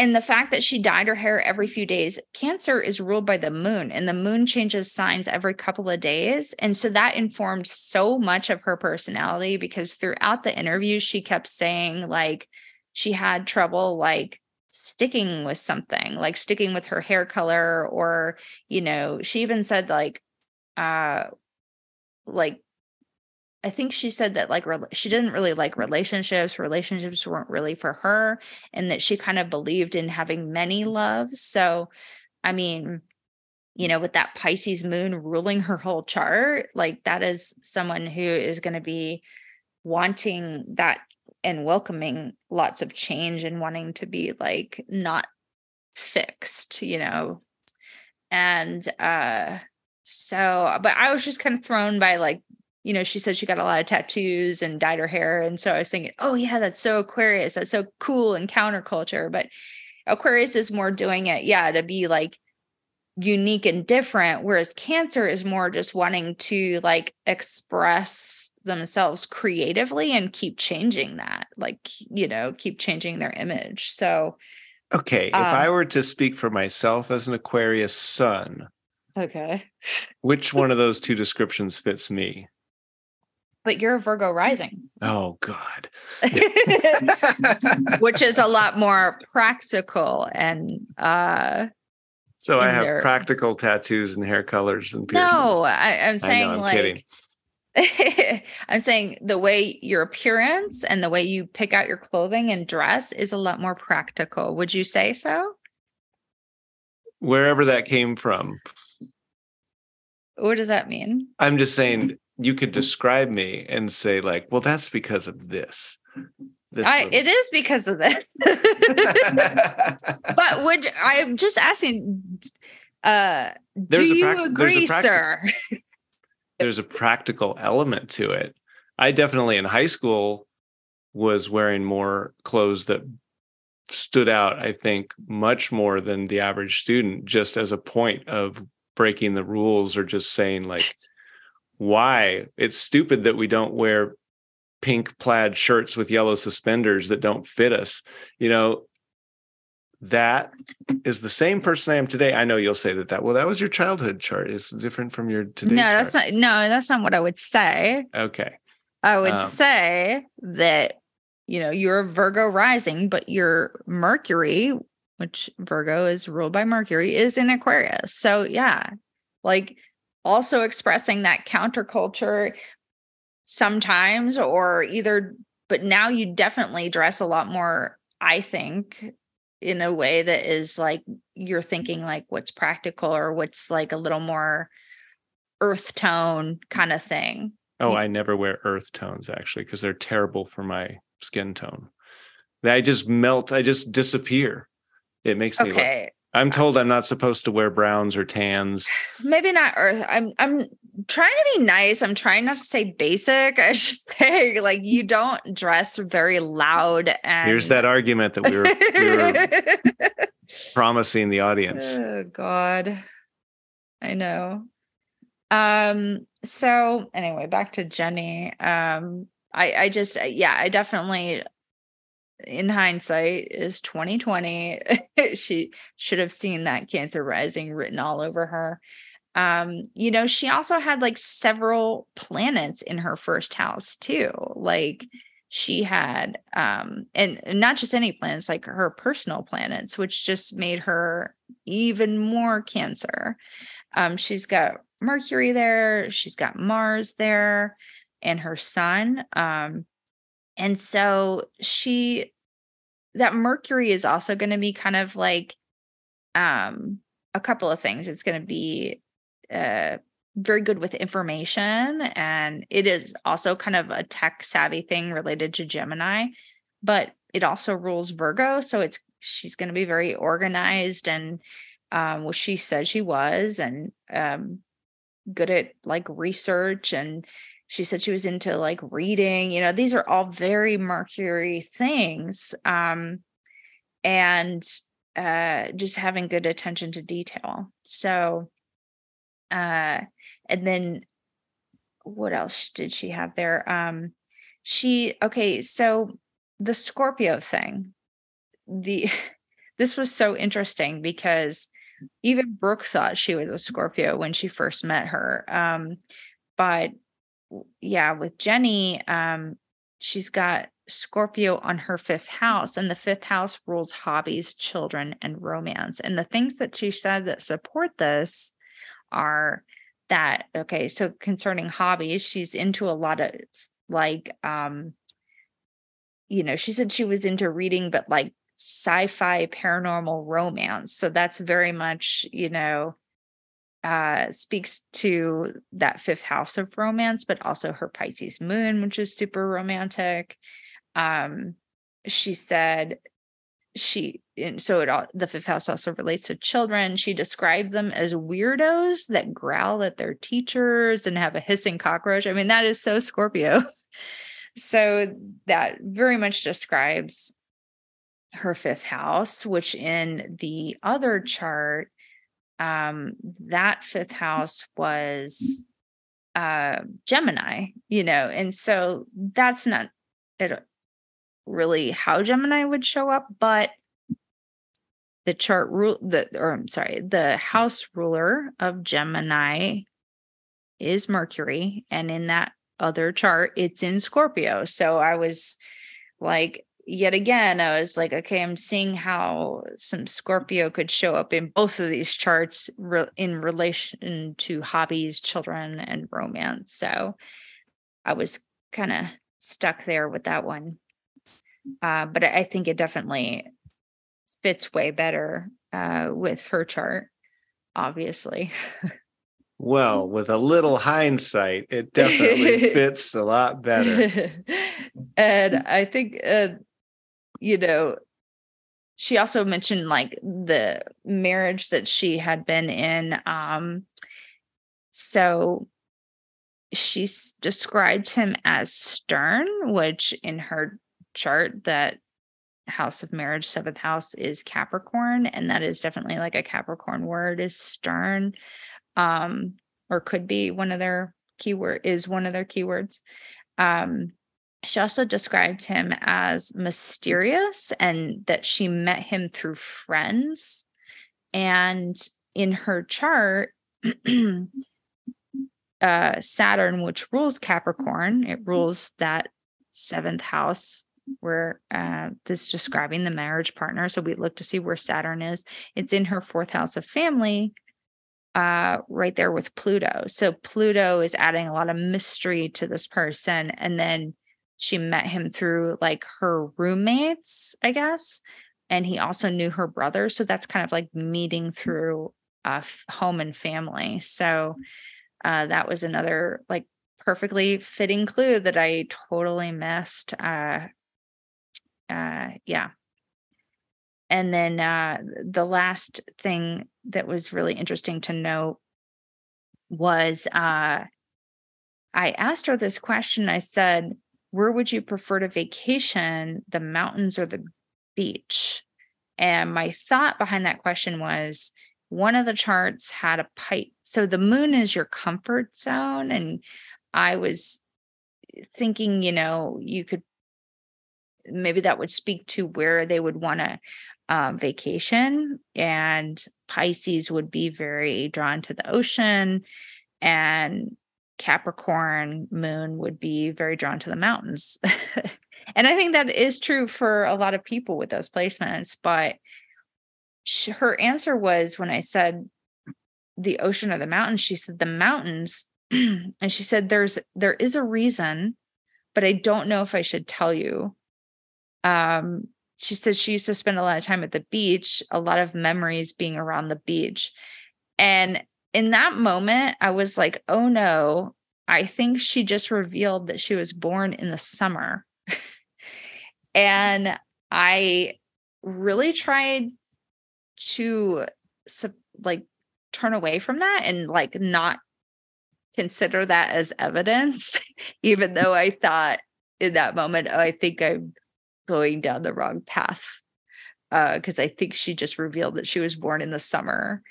and the fact that she dyed her hair every few days cancer is ruled by the moon and the moon changes signs every couple of days. And so that informed so much of her personality because throughout the interview she kept saying like she had trouble like sticking with something like sticking with her hair color or you know she even said like uh like I think she said that like rela- she didn't really like relationships. Relationships weren't really for her, and that she kind of believed in having many loves. So, I mean, you know, with that Pisces moon ruling her whole chart, like that is someone who is going to be wanting that and welcoming lots of change and wanting to be like not fixed, you know. and uh so but I was just kind of thrown by like you know, she said she got a lot of tattoos and dyed her hair. And so I was thinking, oh, yeah, that's so Aquarius. That's so cool and counterculture. But Aquarius is more doing it, yeah, to be like unique and different. Whereas Cancer is more just wanting to like express themselves creatively and keep changing that, like, you know, keep changing their image. So, okay. Um, if I um were to speak for myself as an Aquarius sun, okay. Which one of those two descriptions fits me? But you're a Virgo rising. Oh God. Which is a lot more practical and uh so I have their... practical tattoos and hair colors and piercings. No, I, am saying I know, I'm like I'm saying the way your appearance and the way you pick out your clothing and dress is a lot more practical. Would you say so? Wherever that came from. What does that mean? I'm just saying you could describe me and say like, well, that's because of this. This I, it is because of this. but would I'm just asking uh do you agree, there's sir? there's a practical element to it. I definitely in high school was wearing more clothes that stood out, I think, much more than the average student, just as a point of breaking the rules or just saying like why it's stupid that we don't wear pink plaid shirts with yellow suspenders that don't fit us you know? That is the same person i am today. I know you'll say that that well that was your childhood chart. It's different from your today no chart. that's not no that's not what i would say. Okay. I would um, say that you know you're a virgo rising but your mercury which virgo is ruled by mercury is in aquarius. So yeah like also expressing that counterculture sometimes or either but now you definitely dress a lot more i think in a way that is like you're thinking like what's practical or what's like a little more earth tone kind of thing. Oh i never wear earth tones actually because they're terrible for my skin tone. I just melt i just disappear. It makes me okay I'm told I'm not supposed to wear browns or tans. Maybe not earth. I'm I'm trying to be nice. I'm trying not to say basic. I should say like you don't dress very loud and Here's that argument that we were, we were promising the audience. Oh god. I know. Um so anyway, back to Jenny. Um I I just yeah, I definitely in hindsight is 2020 she should have seen that cancer rising written all over her. Um you know she also had like several planets in her first house too like she had um and, not just any planets like her personal planets which just made her even more cancer. Um she's got mercury there she's got mars there and her sun. Um and so she that Mercury is also going to be kind of like um a couple of things. It's going to be uh very good with information and it is also kind of a tech savvy thing related to Gemini, but it also rules Virgo, so it's she's going to be very organized and um well she said she was and um good at like research and she said she was into like reading you know these are all very mercury things um and uh just having good attention to detail. So uh and then what else did she have there? Um she okay so the scorpio thing the this was so interesting because even brooke thought she was a scorpio when she first met her um but yeah, with Jenny, um, she's got Scorpio on her fifth house, and the fifth house rules hobbies, children, and romance. And the things that she said that support this are that okay, so concerning hobbies, she's into a lot of like um, you know, she said she was into reading, but like sci-fi paranormal romance. So that's very much, you know, uh, speaks to that fifth house of romance, but also her Pisces moon, which is super romantic. Um, she said she and so it all the fifth house also relates to children. She described them as weirdos that growl at their teachers and have a hissing cockroach. I mean that is so scorpio. So that very much describes her fifth house which in the other chart um that fifth house was uh gemini you know and so that's not it really how Gemini would show up, but the chart rule the or I'm sorry, the house ruler of Gemini is Mercury, and in that other chart, it's in Scorpio. So I was like, yet again, I was like, okay, I'm seeing how some Scorpio could show up in both of these charts re- in relation to hobbies, children, and romance. So I was kind of stuck there with that one. Uh, but I think it definitely fits way better uh, with her chart, obviously. Well, with a little hindsight, it definitely fits a lot better. and I think, uh, you know, she also mentioned like the marriage that she had been in. Um, so she described him as stern, which in her chart that house of marriage seventh house is capricorn and that is definitely like a capricorn word is stern um or could be one of their keyword is one of their keywords um she also described him as mysterious and that she met him through friends and in her chart uh saturn which rules capricorn it rules that seventh house where uh, this describing the marriage partner. So we look to see where Saturn is. It's in her fourth house of family, uh, right there with Pluto. So Pluto is adding a lot of mystery to this person. And then she met him through like her roommates, I guess. And he also knew her brother. So that's kind of like meeting through uh, home and family. So uh, that was another like perfectly fitting clue that I totally missed. Uh, uh, yeah. And then uh, the last thing that was really interesting to note was uh, I asked her this question. I said, Where would you prefer to vacation, the mountains or the beach? And my thought behind that question was one of the charts had a pipe. So the moon is your comfort zone. And I was thinking, you know, you could maybe that would speak to where they would want to um, vacation. And Pisces would be very drawn to the ocean, and Capricorn moon would be very drawn to the mountains. and I think that is true for a lot of people with those placements. But she, her answer was when I said the ocean or the mountains, she said the mountains. and she said there's there is a reason, but I don't know if I should tell you um, she says she used to spend a lot of time at the beach, a lot of memories being around the beach. And in that moment, I was like, oh no, I think she just revealed that she was born in the summer. and I really tried to like turn away from that and like not consider that as evidence, even though I thought in that moment, oh, I think I'm going down the wrong path because uh, I think she just revealed that she was born in the summer.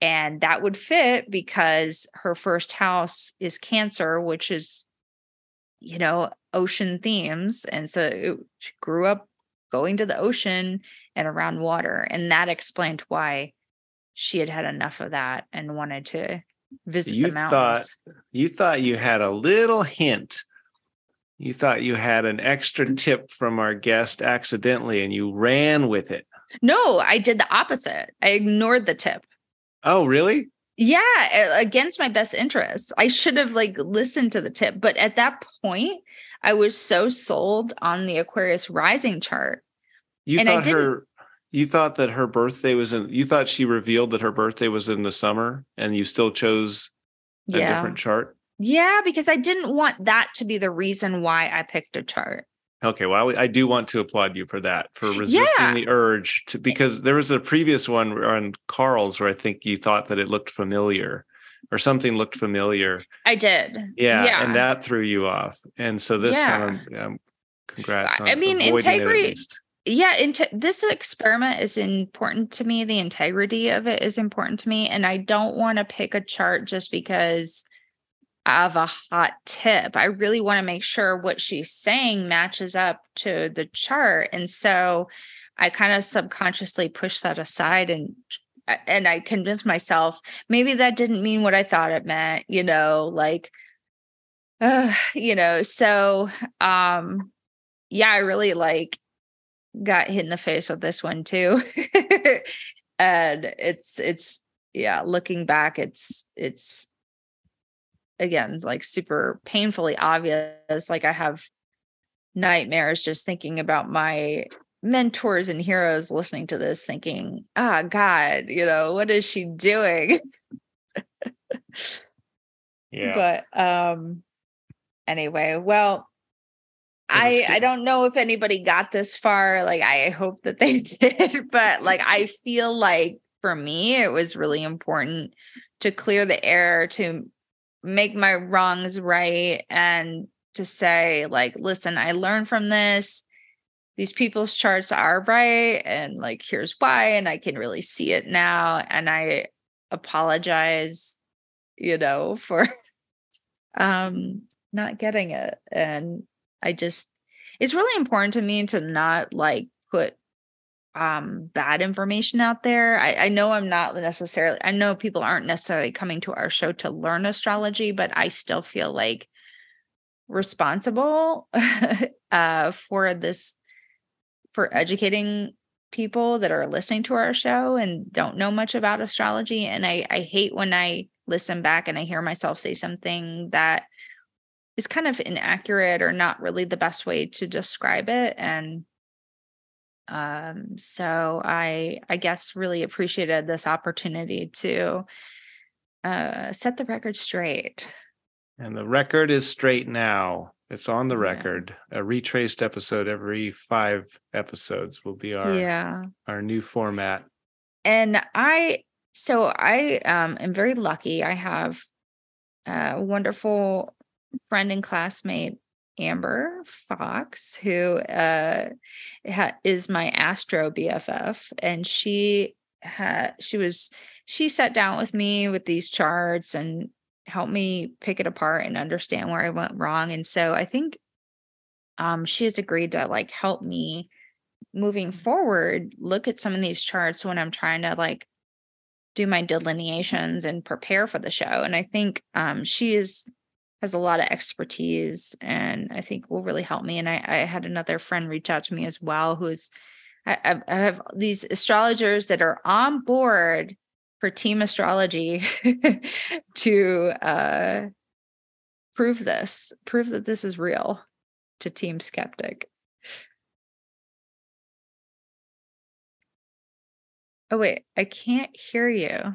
And that would fit because her first house is Cancer, which is, you know, ocean themes. And so it, she grew up going to the ocean and around water. And that explained why she had had enough of that and wanted to visit you the mountains. Thought, you thought you had a little hint you thought you had an extra tip from our guest accidentally and you ran with it. No, I did the opposite. I ignored the tip. Oh, really? Yeah, against my best interests. I should have like listened to the tip, but at that point, I was so sold on the Aquarius rising chart. You and thought her you thought that her birthday was in you thought she revealed that her birthday was in the summer and you still chose a yeah. different chart? Yeah, because I didn't want that to be the reason why I picked a chart. Okay, well, I do want to applaud you for that, for resisting yeah. the urge to, because there was a previous one on Carl's where I think you thought that it looked familiar or something looked familiar. I did. Yeah. yeah. And that threw you off. And so this yeah. time, um, congrats. I mean, integrity. Yeah. Into, this experiment is important to me. The integrity of it is important to me. And I don't want to pick a chart just because of a hot tip. I really want to make sure what she's saying matches up to the chart. And so I kind of subconsciously push that aside and and I convinced myself maybe that didn't mean what I thought it meant, you know, like uh, you know, so um yeah, I really like got hit in the face with this one too. and it's it's yeah, looking back it's it's again like super painfully obvious like i have nightmares just thinking about my mentors and heroes listening to this thinking ah oh, god you know what is she doing yeah but um anyway well I I don't know if anybody got this far. Like I hope that they did, but like I feel like for me it was really important to clear the air to make my wrongs right and to say like listen i learned from this. These people's charts are right and like here's why and i can really see it now and i apologize you know for um not getting it. And i just it's really important to me to not like put um bad information out there. I, I know I'm not necessarily I know people aren't necessarily coming to our show to learn astrology, but I still feel like responsible uh for this for educating people that are listening to our show and don't know much about astrology. And I, I hate when I listen back and I hear myself say something that is kind of inaccurate or not really the best way to describe it. And um, so I I guess really appreciated this opportunity to uh, set the record straight. And the record is straight now. It's on the record. Yeah. A retraced episode every five episodes will be our yeah our new format. And I so I um, am very lucky. I have a wonderful friend and classmate Amber Fox, who uh, ha- is my Astro BFF, and she had she was she sat down with me with these charts and helped me pick it apart and understand where I went wrong. And so I think um, she has agreed to like help me moving forward look at some of these charts when I'm trying to like do my delineations and prepare for the show. And I think um, she is has a lot of expertise and I think will really help me. And I, I had another friend reach out to me as well, who's I, I have these astrologers that are on board for team astrology to uh, prove this, prove that this is real to Team Skeptic. Oh, wait, I can't hear you.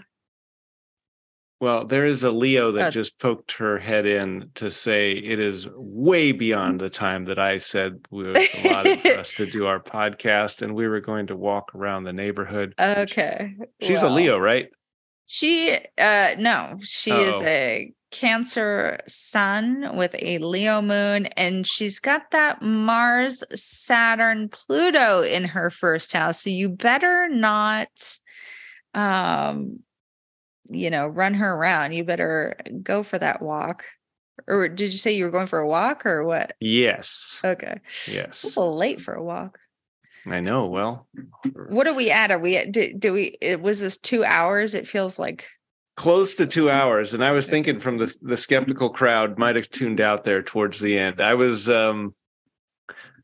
Well, there is a Leo that uh, just poked her head in to say it is way beyond the time that I said we was allotted for us to do our podcast, and we were going to walk around the neighborhood. Okay, she's well, a Leo, right? She, uh, no, she Uh-oh. is a Cancer Sun with a Leo Moon, and she's got that Mars, Saturn, Pluto in her first house. So you better not um you know, run her around. You better go for that walk. Or did you say you were going for a walk or what? Yes. Okay. Yes. a little late for a walk. I know. Well, what are we at? Are we at, do, do we, it was this two hours? It feels like close to two hours. And I was thinking from the, the skeptical crowd might have tuned out there towards the end. I was, um,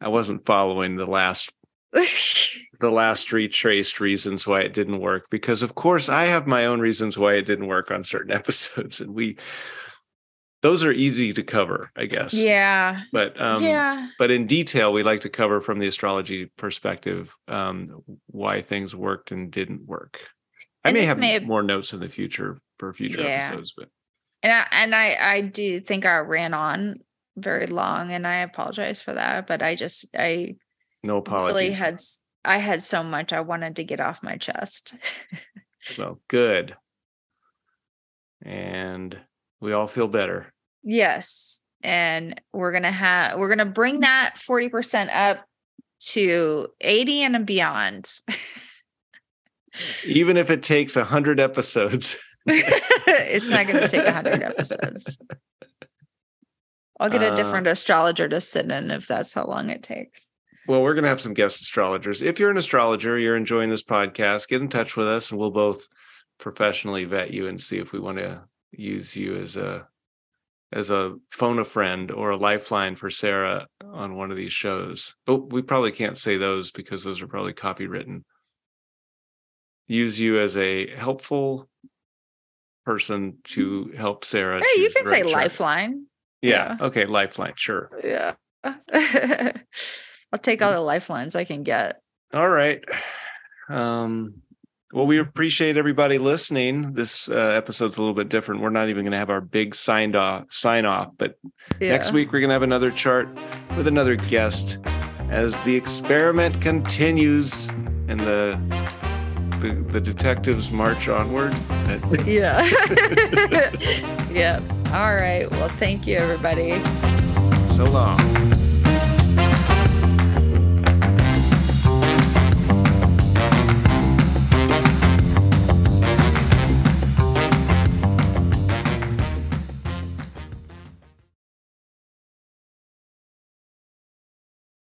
I wasn't following the last the last retraced reasons why it didn't work because of course I have my own reasons why it didn't work on certain episodes and we those are easy to cover, I guess. Yeah. But um yeah. but in detail we like to cover from the astrology perspective um why things worked and didn't work. I may have, may have more notes in the future for future yeah. episodes, but and I, and I I do think I ran on very long and I apologize for that, but I just I no apologies. Really had I had so much I wanted to get off my chest. well, good. And we all feel better. Yes. And we're going to have we're going to bring that 40% up to 80 and beyond. Even if it takes 100 episodes. it's not going to take 100 episodes. I'll get a uh, different uh, astrologer to sit in if that's how long it takes. Well, we're going to have some guest astrologers. If you're an astrologer, you're enjoying this podcast, get in touch with us and we'll both professionally vet you and see if we want to use you as a as a phone a friend or a lifeline for Sarah on one of these shows. But we probably can't say those because those are probably copywritten. Use you as a helpful person to help Sarah. Yeah, you can say lifeline. Yeah. yeah. Okay. Lifeline. Sure. Yeah. I'll take all the lifelines I can get. All right. Um, well, we appreciate everybody listening. This uh, episode's a little bit different. We're not even going to have our big signed off sign off, but yeah. next week we're going to have another chart with another guest as the experiment continues and the the, the detectives march onward. yeah. yeah. All right. Well, thank you, everybody. So long.